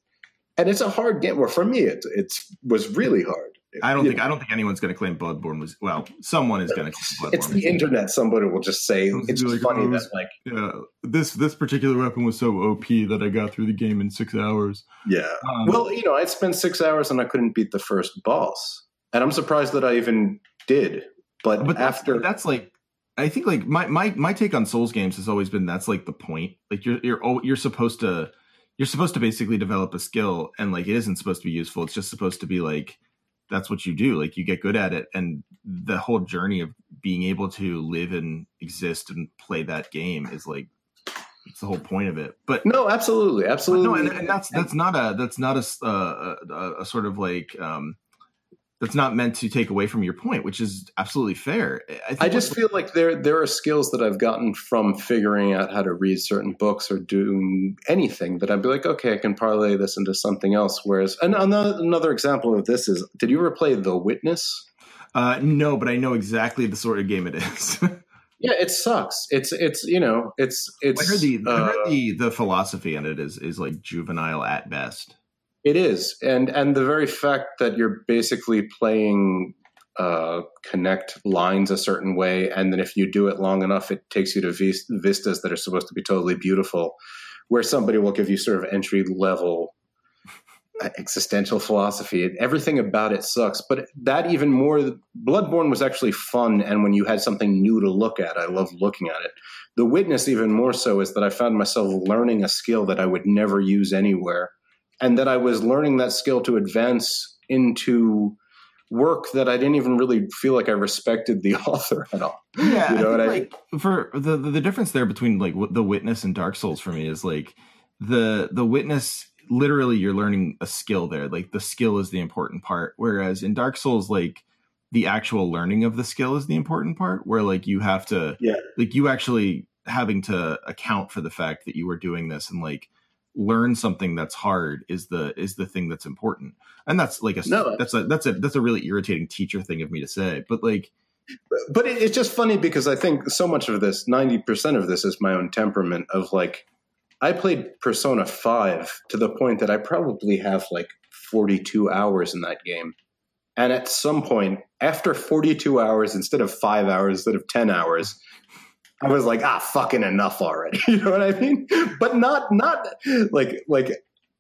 and it's a hard game. Well, for me, it it was really hard. I don't think I don't think anyone's going to claim Bloodborne was well. Someone is going to claim Bloodborne. It's the internet. Somebody will just say It's it's like, funny oh, that like yeah, this this particular weapon was so OP that I got through the game in six hours. yeah. Um, Well, you know, I spent six hours and I couldn't beat the first boss, and I'm surprised that I even did. But, but that's, after that's like I think like my my my take on Souls games has always been that's like the point. Like you're you're oh, you're supposed to you're supposed to basically develop a skill and like it isn't supposed to be useful. It's just supposed to be like that's what you do. Like you get good at it and the whole journey of being able to live and exist and play that game is like it's the whole point of it. But no, absolutely, absolutely. no, and, and that's that's not a that's not a uh, a, a sort of like um that's not meant to take away from your point, which is absolutely fair. I, think I just feel like there there are skills that I've gotten from figuring out how to read certain books or doing anything that I'd be like, okay, I can parlay this into something else. Whereas and another another example of this is, did you ever play The Witness? uh, no, but I know exactly the sort of game it is. Yeah, it sucks. It's it's you know it's it's I heard the I uh, heard the the philosophy in it is is like juvenile at best. It is, and and the very fact that you're basically playing uh, connect lines a certain way, and then if you do it long enough, it takes you to vis- vistas that are supposed to be totally beautiful, where somebody will give you sort of entry level uh, existential philosophy. Everything about it sucks, but that even more. Bloodborne was actually fun, and when you had something new to look at, I love looking at it. The witness, even more so, is that I found myself learning a skill that I would never use anywhere and that I was learning that skill to advance into work that I didn't even really feel like I respected the author at all. Yeah, You know I what I- think, like for the, the the difference there between like the witness and Dark Souls for me is like the the witness literally you're learning a skill there. Like the skill is the important part, whereas in Dark Souls like the actual learning of the skill is the important part. Where like you have to Yeah. like you actually having to account for the fact that you were doing this and like learn something that's hard is the is the thing that's important and that's like a No. that's a that's a that's a really irritating teacher thing of me to say but like But it, it's just funny because I think so much of this, 90% of this is my own temperament of like, I played Persona 5 to the point that I probably have like 42 hours in that game. And at some point, after 42 hours, instead of five hours, instead of 10 hours, I was like, ah, fucking enough already. you know what I mean? But not, not like, like,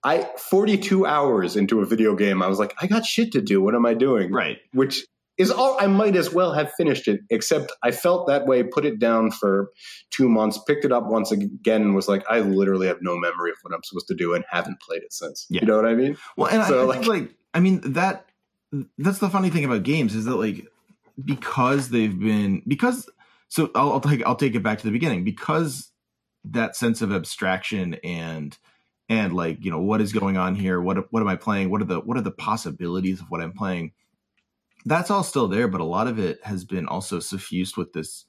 I 42 hours into a video game, I was like, I got shit to do. What am I doing? right which is all I might as well have finished it, except I felt that way, put it down for two months, picked it up once again, and was like, I literally have no memory of what I'm supposed to do and haven't played it since. Yeah. You know what I mean? Well, and So, I, I think like I mean that that's the funny thing about games is that like because they've been because so I'll, I'll take I'll take it back to the beginning. Because that sense of abstraction and and like you know what is going on here? What what am I playing? What are the what are the possibilities of what I'm playing? That's all still there but a lot of it has been also suffused with this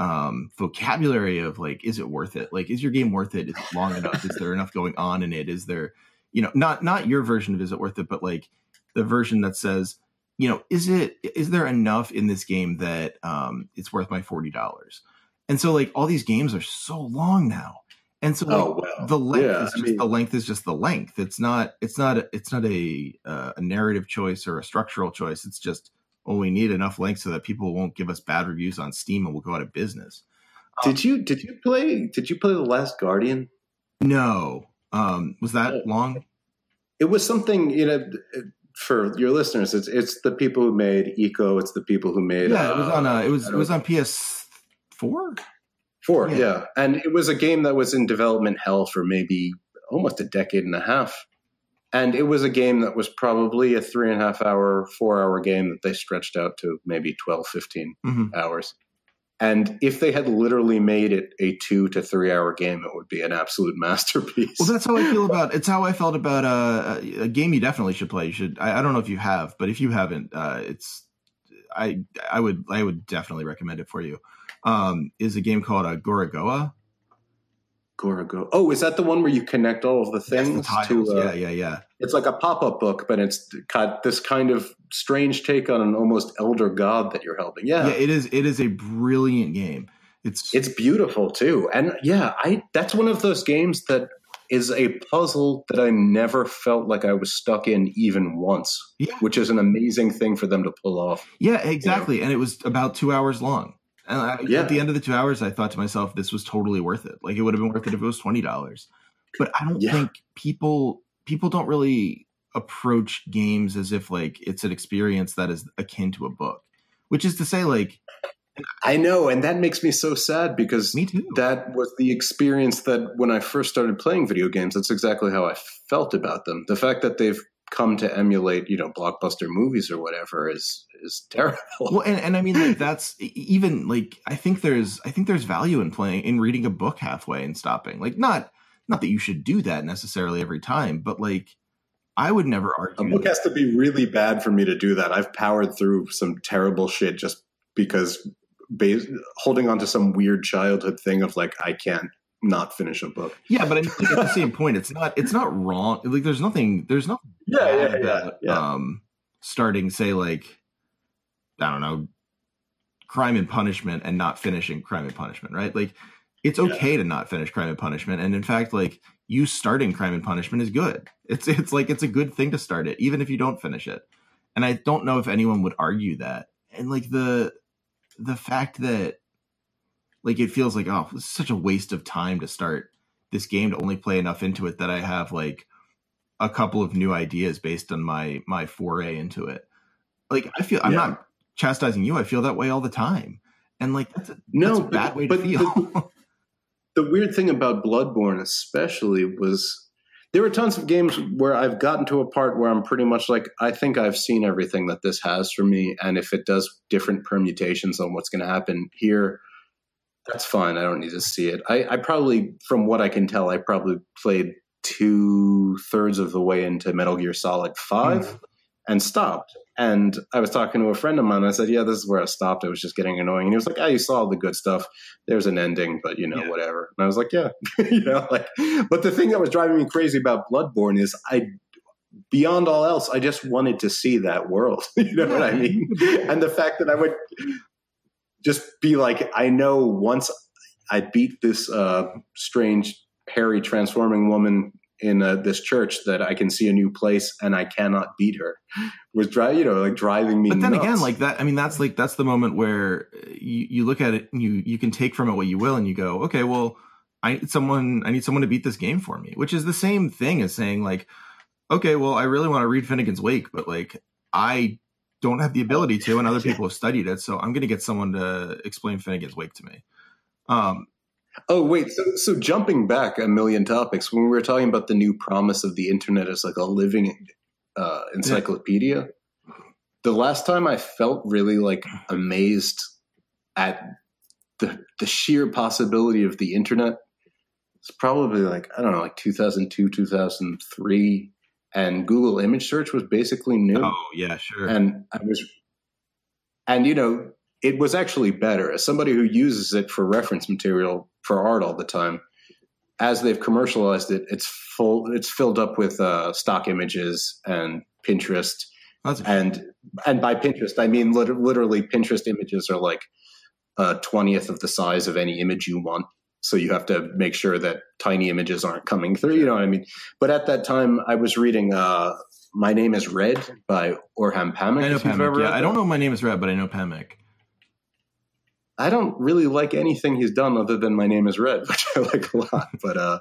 um vocabulary of like is it worth it? Like is your game worth it? Is it long enough? Is there enough going on in it? Is there you know not not your version of is it worth it but like the version that says, you know, is it is there enough in this game that um, it's worth my forty dollars? And so like all these games are so long now. And so like, Oh, well, the length yeah, is I just mean- the length is just the length. It's not it's not a, it's not a uh, a narrative choice or a structural choice. It's just oh we need enough length so that people won't give us bad reviews on Steam and we'll go out of business. Did you did you play did you play the Last Guardian? No, um, was that Oh. long? It was something you know for your listeners. It's it's the people who made Ico. It's the people who made Yeah, it was on uh, it was it was on PS four. Four, Yeah. yeah. And it was a game that was in development hell for maybe almost a decade and a half. And it was a game that was probably a three and a half hour, four hour game that they stretched out to maybe 12, 15 Mhm. hours. And if they had literally made it a two to three hour game, it would be an absolute masterpiece. Well, that's how I feel about. It's how I felt about uh, a, a game you definitely should play. You should. I, I don't know if you have, but if you haven't, uh, it's. I I would I would definitely recommend it for you. Um, is a game called uh, Gorogoa. Gorago. Oh, is that the one where you connect all of the things the to? Uh, yeah, yeah, yeah. It's like a pop up book, but it's got this kind of strange take on an almost elder god that you're helping. Yeah, it is. It is a brilliant game. It's It's beautiful too. And yeah, I that's one of those games that is a puzzle that I never felt like I was stuck in even once, Yeah. which is an amazing thing for them to pull off. yeah, exactly. And it was about two hours long. And I, Yeah. at the end of the two hours, I thought to myself, this was totally worth it. Like it would have been worth it if it was twenty dollars. But I don't Yeah. think people people don't really approach games as if like it's an experience that is akin to a book. Which is to say, like I know, and that makes me so sad because me too. that was the experience that when I first started playing video games, that's exactly how I felt about them. The fact that they've come to emulate, you know, blockbuster movies or whatever is is terrible. well, and, and I mean, like that's even like I think there's I think there's value in playing in reading a book halfway and stopping. Like not not that you should do that necessarily every time, but like I would never argue. A book has to be really bad for me to do that. I've powered through some terrible shit just because holding on to some weird childhood thing of like I can't not finish a book. Yeah, but at the same point, it's not it's not wrong. Like, there's nothing there's nothing bad about um starting say like I don't know crime and punishment and not finishing crime and punishment, right? Like it's okay to not finish crime and punishment, and in fact, like you starting crime and punishment is good. It's it's like it's a good thing to start it, even if you don't finish it. And I don't know if anyone would argue that. And like the the fact that like it feels like oh, this is such a waste of time to start this game to only play enough into it that I have like a couple of new ideas based on my my foray into it. Like I feel I'm not chastising you. I feel that way all the time. And like that's a, No, that's a bad but- way to but feel. The weird thing about Bloodborne, especially, was there were tons of games where I've gotten to a part where I'm pretty much like, I think I've seen everything that this has for me, and if it does different permutations on what's going to happen here, that's fine. I don't need to see it. I, I probably, from what I can tell, I probably played two thirds of the way into Metal Gear Solid 5 hmm. And stopped. And I was talking to a friend of mine. I said, "Yeah, this is where I stopped. It was just getting annoying." And he was like, "Ah, you saw all the good stuff. There's an ending, but you know, Yeah. whatever." And I was like, "Yeah, you know." Like, but the thing that was driving me crazy about Bloodborne is I, beyond all else, I just wanted to see that world. you know what I mean? And the fact that I would just be like, I know once I beat this uh, strange hairy transforming woman in uh, this church that I can see a new place and I cannot beat her was driving, you know, like driving me. but then nuts. again, like that, I mean, that's like that's the moment where you, you look at it and you you can take from it what you will, and you go, okay, well, I need someone, I need someone to beat this game for me, which is the same thing as saying like, okay, well, I really want to read Finnegans Wake, but like I don't have the ability to, and other people have studied it, so I'm going to get someone to explain Finnegans Wake to me. Um, Oh wait, so so jumping back a million topics when we were talking about the new promise of the internet as like a living uh, encyclopedia. The last time I felt really like amazed at the the sheer possibility of the internet it's probably like I don't know, like 2002, 2003, and Google image search was basically new oh yeah, sure. and I was, and you know, it was actually better as somebody who uses it for reference material for art all the time. As they've commercialized it, it's full. It's filled up with uh, stock images and Pinterest, That's and and by Pinterest, I mean lit- literally Pinterest images are like a twentieth of the size of any image you want. So you have to make sure that tiny images aren't coming through. You know what I mean? But at that time, I was reading uh, "My Name Is Red" by Orhan Pamuk. I know if you've ever Pamuk. read Yeah, I don't know my name is Red, but I know Pamuk. I don't really like anything he's done other than My Name Is Red, which I like a lot. But uh,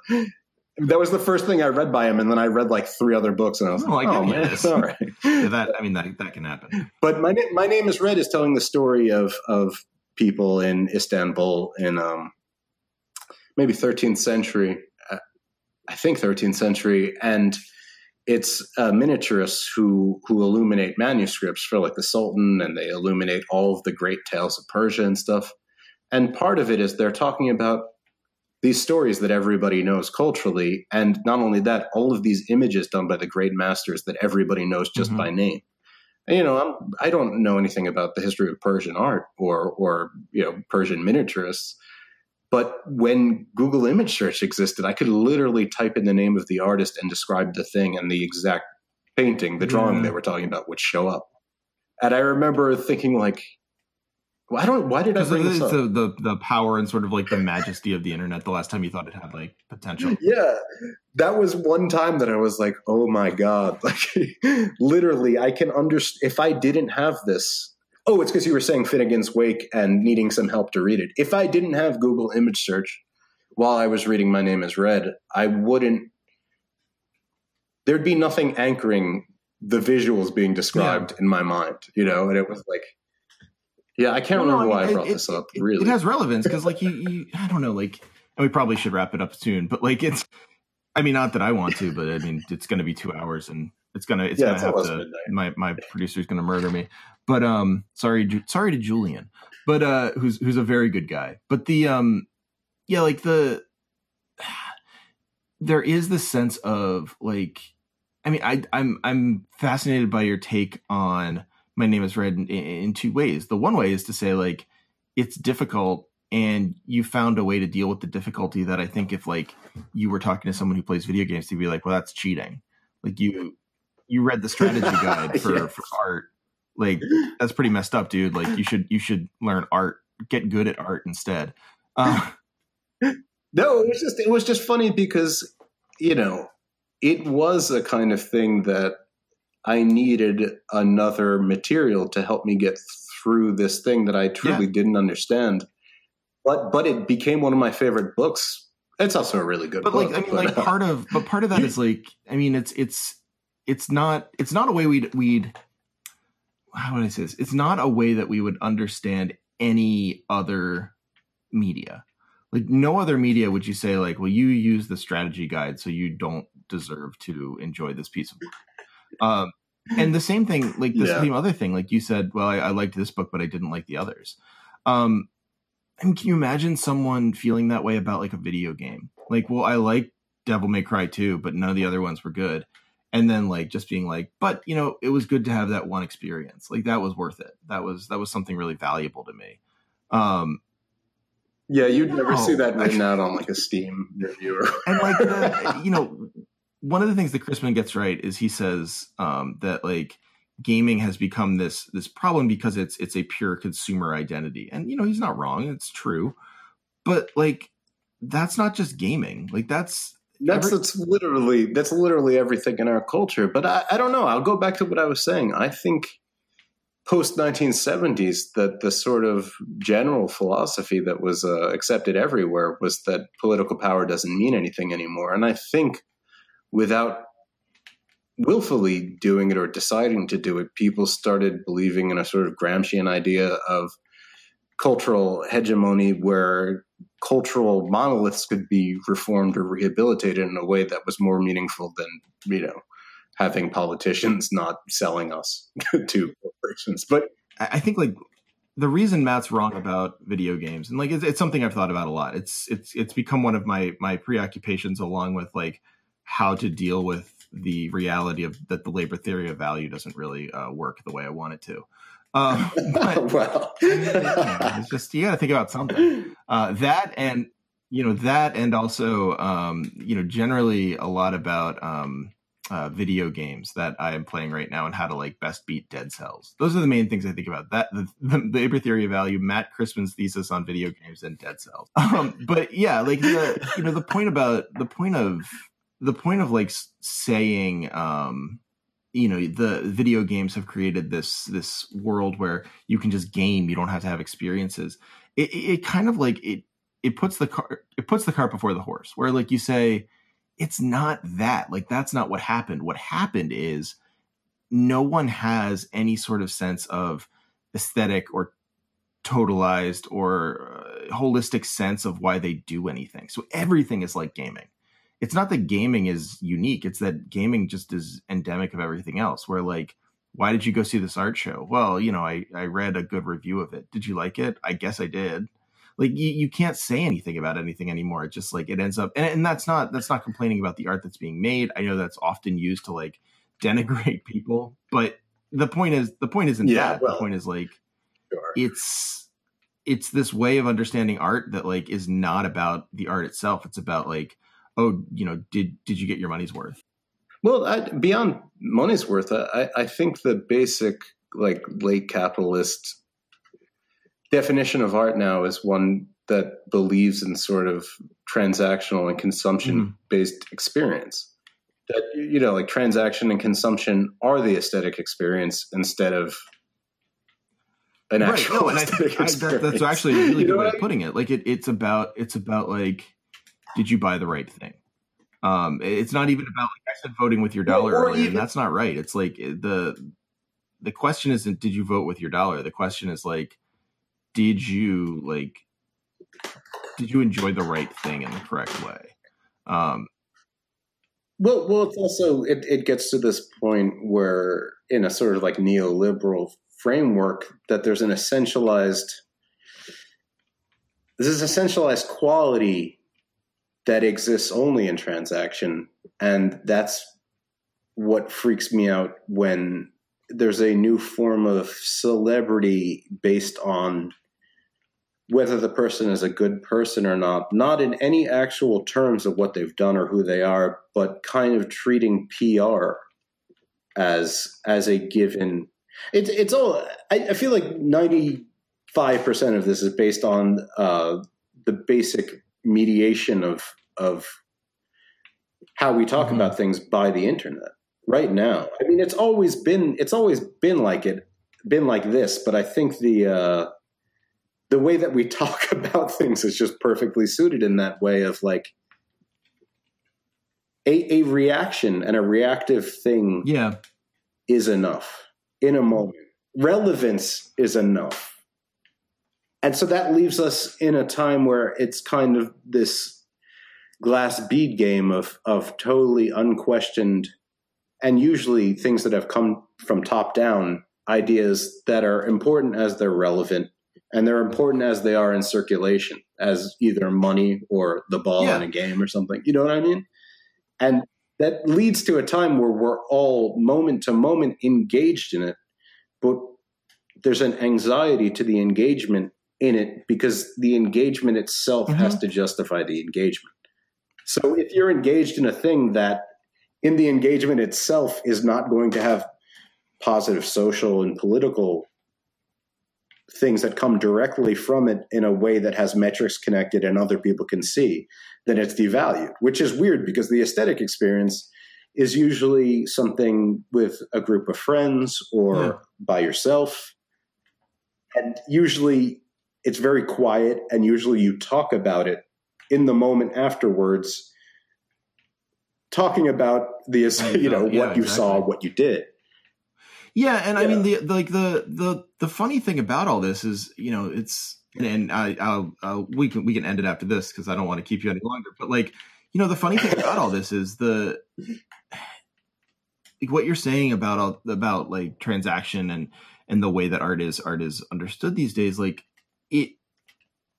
that was the first thing I read by him, and then I read like three other books, and I was Oh, like, "Oh man, all right." Yeah, that I mean that that can happen. But my my name is Red is telling the story of of people in Istanbul in um, maybe 13th century, uh, I think 13th century, and it's uh, miniaturists who who illuminate manuscripts for like the Sultan, and they illuminate all of the great tales of Persia and stuff. And part of it is they're talking about these stories that everybody knows culturally, and not only that, all of these images done by the great masters that everybody knows just Mhm. by name. And, you know, I'm, I don't know anything about the history of Persian art or or you know Persian miniaturists, but when Google image search existed, I could literally type in the name of the artist and describe the thing, and the exact painting, the drawing Yeah. they mm. were talking about, would show up. And I remember thinking, like, I don't. Why did I bring this up? the, the the power and sort of like the majesty of the internet. The last time you thought it had like potential. yeah that was one time that i was like oh my god like literally i can understand if i didn't have this oh it's because you were saying finnegans wake and needing some help to read it if i didn't have google image search while i was reading my name is red i wouldn't there'd be nothing anchoring the visuals being described in my mind you know and it was like yeah i can't no, remember I why mean, i brought it- this up really It has relevance because, like, you, you, I don't know, like, and we probably should wrap it up soon, but like, it's, I mean, not that I want to, but I mean, it's going to be two hours and it's gonna, it's Yeah, gonna it's have to. midnight. My my producer's gonna murder me, but um, sorry, Ju- sorry to Julian, but uh, who's who's a very good guy, but the um, yeah, like the, there is this sense of like, I mean, I I'm I'm fascinated by your take on my name is red in, in two ways. The one way is to say like it's difficult and you found a way to deal with the difficulty that I think if like you were talking to someone who plays video games to be like, well, that's cheating. Like you you read the strategy guide for, Yeah. for art. Like that's pretty messed up, dude. Like you should you should learn art, get good at art instead. Uh, No, it was just it was just funny because you know it was a kind of thing that I needed another material to help me get through this thing that I truly didn't understand. But but it became one of my favorite books. It's also a really good but book. like I mean, but, like uh, part of but part of that is like I mean, it's it's it's not it's not a way we'd we'd how would I say this? It's not a way that we would understand any other media. Like no other media would you say like, well, you use the strategy guide, so you don't deserve to enjoy this piece of work. Um, and the same thing, like the Yeah. same other thing, like you said, well, I, I liked this book, but I didn't like the others. Um, and can you imagine someone feeling that way about like a video game? Like, well, I like Devil May Cry 2, but none of the other ones were good. And then like just being like, but you know, it was good to have that one experience. Like that was worth it. That was that was something really valuable to me. Um yeah, you'd never see that written out on like a Steam review. Or, and like the, you know one of the things that Christman gets right is he says um, that like gaming has become this this problem because it's it's a pure consumer identity and you know he's not wrong it's true but like that's not just gaming like that's That's Every- that's literally that's literally everything in our culture. But I, I don't know. I'll go back to what I was saying. I think post 1970s that the sort of general philosophy that was uh, accepted everywhere was that political power doesn't mean anything anymore. And I think without willfully doing it or deciding to do it, people started believing in a sort of Gramscian idea of cultural hegemony where cultural monoliths could be reformed or rehabilitated in a way that was more meaningful than you know having politicians not selling us to corporations but I think like the reason Matt's wrong about video games, and like it's, it's something I've thought about a lot. It's it's it's become one of my my preoccupations, along with like how to deal with the reality of that the labor theory of value doesn't really uh, work the way I want it to. Um, but well yeah, it's just you got to think about something. Uh, that and you know that and also um, you know generally a lot about um, uh, video games that I am playing right now and how to like best beat Dead Cells. Those are the main things I think about. That the, the, the theory of value, Matt Christman's thesis on video games, and Dead Cells. Um, but yeah, like the you know the point about the point of the point of like saying um, you know the video games have created this this world where you can just game you don't have to have experiences. It, it, it kind of like it it puts the car it puts the cart before the horse where like you say it's not that. Like that's not what happened. What happened is no one has any sort of sense of aesthetic or totalized or uh, holistic sense of why they do anything. So everything is like gaming it's not that gaming is unique it's that gaming just is endemic of everything else where like why did you go see this art show? Well you know i i read a good review of it. Did you like it? I guess i did. Like you, you can't say anything about anything anymore. It just like it ends up and, and that's not that's not complaining about the art that's being made. I know that's often used to like denigrate people but the point is the point isn't Yeah, that. Well, the point is like Sure. it's it's this way of understanding art that like is not about the art itself. It's about like oh you know did did you get your money's worth? Well, I, beyond money's worth, I, I think the basic like late capitalist definition of art now is one that believes in sort of transactional and consumption mm-hmm. based experience. That you know, like transaction and consumption are the aesthetic experience instead of an actual no, and I think I, that, that's actually a really You good way what of putting it. Like it, it's about it's about like did you buy the right thing? Um it's not even about like i said voting with your dollar Or earlier even- that's not right. It's like eh, the the question isn't did you vote with your dollar? The question is like did you like did you enjoy the right thing in the correct way? Um Well, well, it's also it, it gets to this point where in a sort of like neoliberal framework that there's an essentialized this is essentialized quality that exists only in transaction, and that's what freaks me out when there's a new form of celebrity based on whether the person is a good person or not, not in any actual terms of what they've done or who they are, but kind of treating PR as as a given. It's it's all. I, I feel like ninety five percent of this is based on uh, the basic mediation of of how we talk Mhm. about things by the internet right now. I mean, it's always been it's always been like it, been like this. But I think the uh, the way that we talk about things is just perfectly suited in that way of like a, a reaction and a reactive thing yeah is enough in a moment. Relevance is enough. And so that leaves us in a time where it's kind of this glass bead game of of totally unquestioned and usually things that have come from top down ideas that are important as they're relevant and they're important as they are in circulation as either money or the ball Yeah. in a game or something you know what i mean and that leads to a time where we're all moment to moment engaged in it but there's an anxiety to the engagement in it because the engagement itself Mhm. has to justify the engagement so if you're engaged in a thing that in the engagement itself is not going to have positive social and political things that come directly from it in a way that has metrics connected and other people can see, then it's devalued, which is weird because the aesthetic experience is usually something with a group of friends or Yeah. by yourself. And usually it's very quiet, and usually you talk about it in the moment afterwards, talking about the you know. Yeah, what you saw, what you did. Yeah, and I mean the, the like the the the funny thing about all this is, you know, it's and I I'll, I'll we can we can end it after this because I don't want to keep you any longer. But like, you know, the funny thing about all this is the like what you're saying about all about like transaction and and the way that art is art is understood these days. Like it,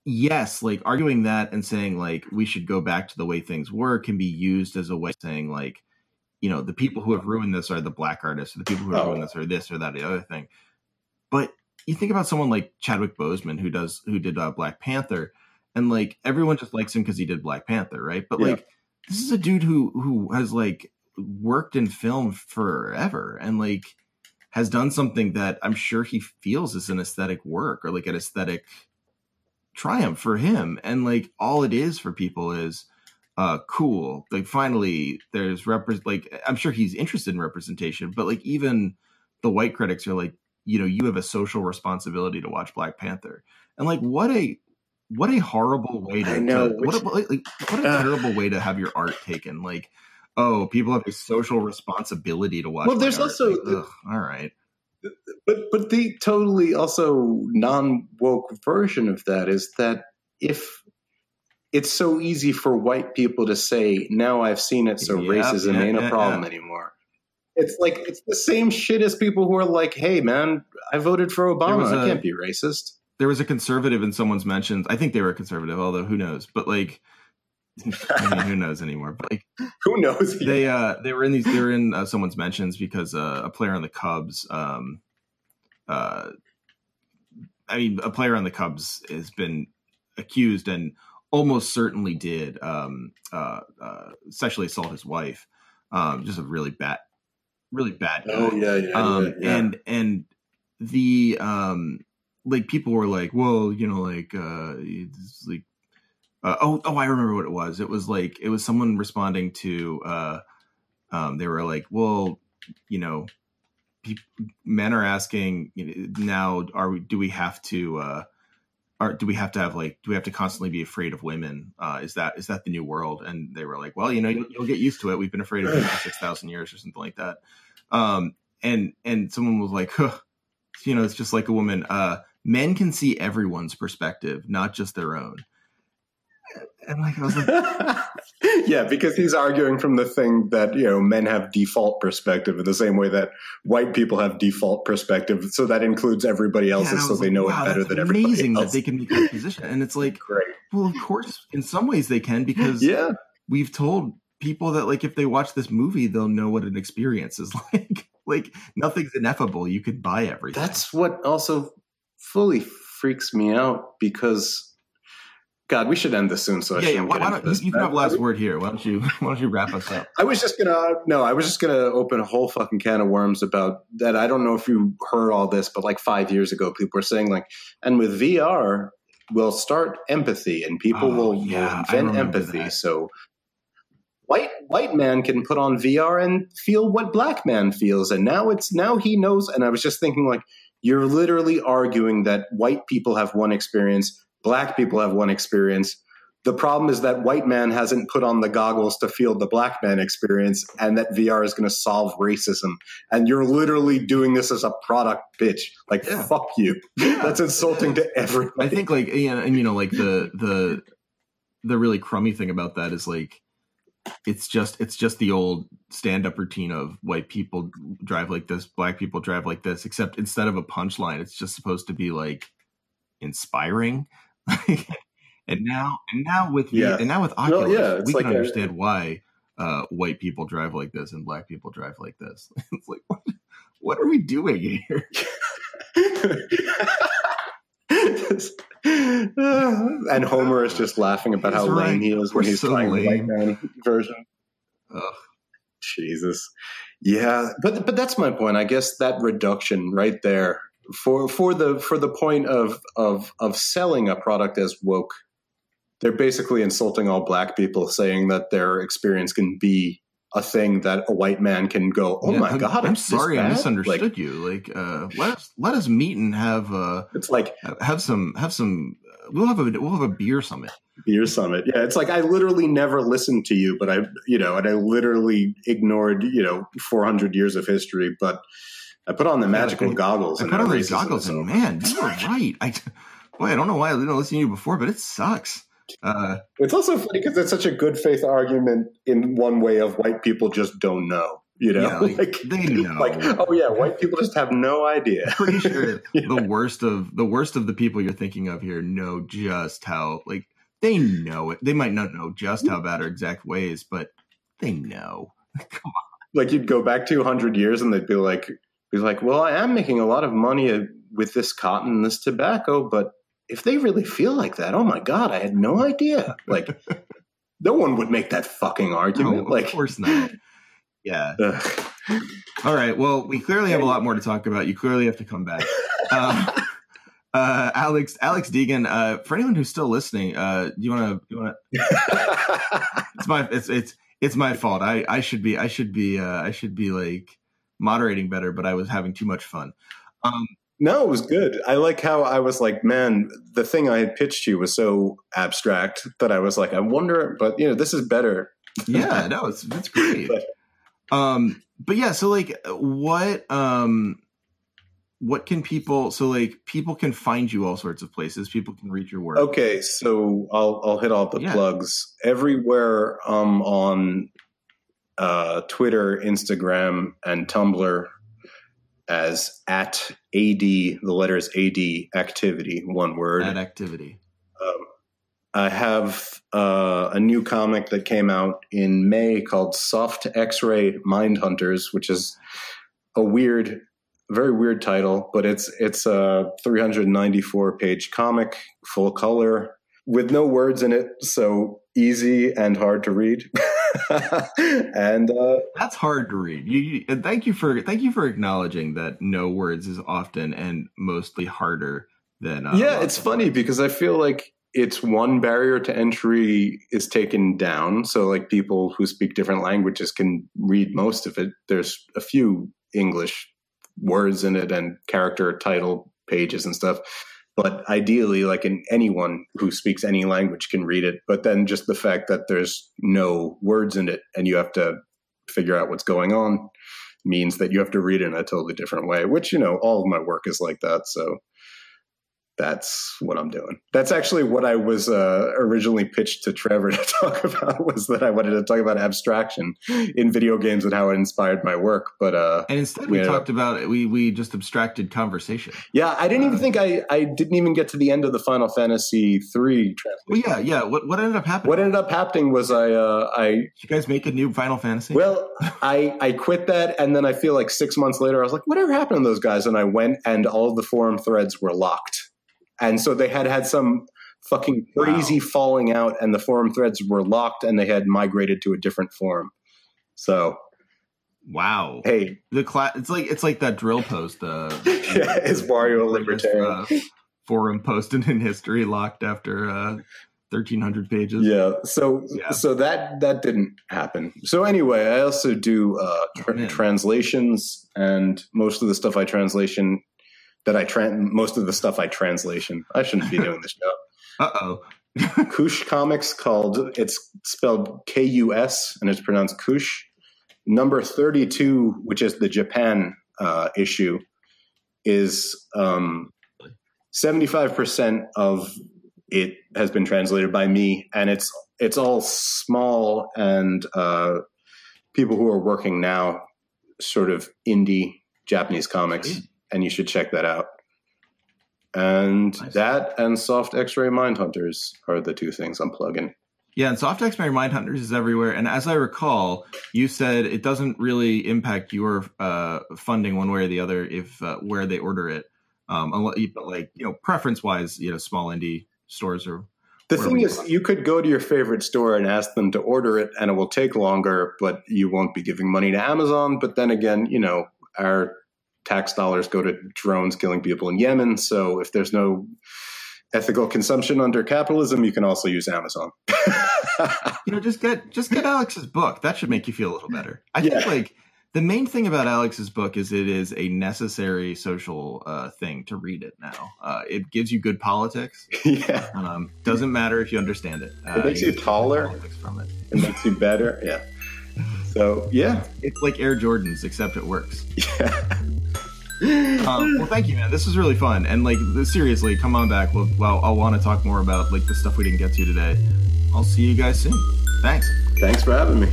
yes, like arguing that and saying like we should go back to the way things were can be used as a way of saying like you know the people who have ruined this are the black artists or the people who have Oh. ruined this are this or that or the other thing but you think about someone like chadwick boseman who does who did uh, black panther and like everyone just likes him because he did black panther right but Yeah. like this is a dude who who has like worked in film forever and like has done something that I'm sure he feels is an aesthetic work or like an aesthetic triumph for him. And like all it is for people is uh cool. Like finally there's repre- like I'm sure he's interested in representation, but like even the white critics are like, you know, you have a social responsibility to watch Black Panther. And like what a what a horrible way to, I know, to- which- what a, like, what a Ugh. terrible way to have your art taken. Like, oh, people have a social responsibility to watch. Well, there's art. also- Like, ugh, all right. But but the totally also non woke version of that is that if it's so easy for white people to say, now I've seen it, so Yeah, racism yeah, ain't yeah, a problem anymore. It's like it's the same shit as people who are like, "Hey, man, I voted for Obama. was I a- can't be racist." There was a conservative in someone's mentions. I think they were a conservative, although who knows? But like, I mean, who knows anymore? But like, Who knows? they uh they were in these they were in uh, someone's mentions because uh, a player on the Cubs um uh I mean a player on the Cubs has been accused and almost certainly did um uh, uh sexually assault his wife um just a really bad really bad guy oh yeah, yeah, um yeah, and and the um like people were like well you know like uh like uh, oh oh i remember what it was. It was like it was someone responding to uh um they were like well you know men are asking you know, now are we do we have to uh are, do we have to have like do we have to constantly be afraid of women? Uh is that is that the new world? And they were like well you know you'll, you'll get used to it. We've been afraid of women for 6000 years or something like that. Um and and someone was like huh, you know it's just like a woman. Uh men can see everyone's perspective not just their own and like i was like yeah, because he's arguing from the thing that you know men have default perspective in the same way that white people have default perspective, so that includes everybody yeah, else's, I so was they know wow, it better than everybody amazing else. that they can make that position. And it's like Great, well of course in some ways they can because yeah, we've told people that like if they watch this movie they'll know what an experience is like. Like nothing's ineffable. You could buy everything. That's what also fully freaks me out because. God, we should end this soon. So I yeah yeah why, get why don't you, this. you can have last word here why don't you why don't you wrap us up I was just gonna no, I was just gonna open a whole fucking can of worms about that. I don't know if you heard all this, but like five years ago, people were saying like, and with VR, we'll start empathy, and people Oh, will, yeah, will invent empathy. that. So white white man can put on VR and feel what black man feels, and now it's now he knows. And I was just thinking like, you're literally arguing that white people have one experience, black people have one experience. The problem is that white man hasn't put on the goggles to feel the black man experience, and that VR is going to solve racism. And you're literally doing this as a product pitch. Like, Yeah. fuck you. That's insulting to everyone. I think like yeah, and you know like the the the really crummy thing about that is like it's just it's just the old stand up routine of white people drive like this, black people drive like this, except instead of a punchline, it's just supposed to be like inspiring. and now and now with the, Yeah. and now with Well, Oculus, yeah, we like can a- understand why uh, white people drive like this and black people drive like this. it's like what, what are we doing here? and Homer is just laughing about how right. lame he is when We're he's so playing the white man version. Ugh. Jesus. Yeah, but but that's my point. I guess that reduction right there for for the for the point of of of selling a product as woke, they're basically insulting all black people, saying that their experience can be a thing that a white man can go, oh Yeah, my I'm- god, I'm sorry I misunderstood Like, you. Like, uh, let us let us meet and have uh it's like have some have some. We'll have a we'll have a beer summit. beer summit. Yeah, it's like I literally never listened to you, but I, you know, and I literally ignored, you know, 400 years of history, but I put on the magical I- goggles. I put on these goggles and man, you were right. I boy, I don't know why I didn't listen to you before, but it sucks. Uh, It's also funny because it's such a good faith argument in one way of white people just don't know, you know, Yeah, like, they know. like, oh yeah, white people just have no idea. pretty sure Yeah. the worst of the worst of the people you're thinking of here know just how like they know it. They might not know just how bad or exact ways, but they know. Come on. like you'd go back 200 years and they'd be like, be like, well, I am making a lot of money with this cotton and this tobacco, but if they really feel like that, oh my god, I had no idea. Like, no one would make that fucking No, argument. of like, course not. Yeah. All right. Well, we clearly have a lot more to talk about. You clearly have to come back. Uh, uh, Alex, Alex Degen. Uh, for anyone who's still listening, uh, do you want to? You want to? it's my. It's it's it's my fault. I I should be I should be uh, I should be like moderating better, but I was having too much fun. Um, no, it was good. I like how I was like, man, the thing I had pitched you was so abstract that I was like, I wonder, but you know, this is better. yeah, no, it's it's great. but, um, but yeah, so like, what um, what can people? So like, people can find you all sorts of places. People can read your work. Okay, so I'll I'll hit all the yeah. plugs everywhere. Um, on uh, Twitter, Instagram, and Tumblr as at AD, the letters AD activity, one word. At activity. Um, I have uh, a new comic that came out in May called Soft X Ray Mind Hunters, which is a weird, very weird title, but it's it's a 394 page comic, full color, with no words in it, so easy and hard to read. and uh, that's hard to read. You, you, thank you for thank you for acknowledging that no words is often and mostly harder than. Uh, yeah, it's funny words. because I feel like it's one barrier to entry is taken down, so like people who speak different languages can read most of it. There's a few English words in it and character title pages and stuff but ideally like in anyone who speaks any language can read it but then just the fact that there's no words in it and you have to figure out what's going on means that you have to read it in a totally different way which you know all of my work is like that so that's what I'm doing. That's actually what I was uh, originally pitched to Trevor to talk about was that I wanted to talk about abstraction in video games and how it inspired my work. But uh, and instead we, we talked about we we just abstracted conversation. Yeah, I didn't uh, even think I I didn't even get to the end of the Final Fantasy three. Well, yeah, yeah. What what ended up happening? What ended up happening was I uh, I Did you guys make a new Final Fantasy. Well, I I quit that, and then I feel like six months later I was like, whatever happened to those guys? And I went, and all of the forum threads were locked and so they had had some fucking crazy wow. falling out, and the forum threads were locked, and they had migrated to a different forum. So, wow, hey, the class it's like it's like that dril post. Uh, yeah, is Wario libertarian uh, forum posted in history locked after uh, 1300 pages yeah so yeah. so that that didn't happen so anyway i also do uh tra- translations and most of the stuff i translation that I trans most of the stuff I translation. I shouldn't be doing this show. Uh oh. Kush Comics called it's spelled K U S and it's pronounced Kush. Number thirty two, which is the Japan uh, issue, is seventy five percent of it has been translated by me, and it's it's all small and uh, people who are working now, sort of indie Japanese comics and you should check that out. And nice. that and Soft X-Ray Mind Hunters are the two things I'm plugging. Yeah, and Soft X-Ray Mind Hunters is everywhere. And as I recall, you said it doesn't really impact your uh, funding one way or the other if uh, where they order it. Um, but like you know, preference wise, you know, small indie stores are. The thing is, you could go to your favorite store and ask them to order it, and it will take longer, but you won't be giving money to Amazon. But then again, you know, our tax dollars go to drones killing people in Yemen. So if there's no ethical consumption under capitalism, you can also use Amazon. you know, just get just get Alex's book. That should make you feel a little better. I yeah. think like the main thing about Alex's book is it is a necessary social uh, thing to read it now. Uh, it gives you good politics. Yeah. Um, doesn't matter if you understand it. Uh, it makes you, you taller. From it. it makes you better. Yeah. So yeah, it's like Air Jordans, except it works. Yeah. Um, well, thank you, man. This was really fun, and like seriously, come on back. We'll, well, I'll want to talk more about like the stuff we didn't get to today. I'll see you guys soon. Thanks. Thanks for having me.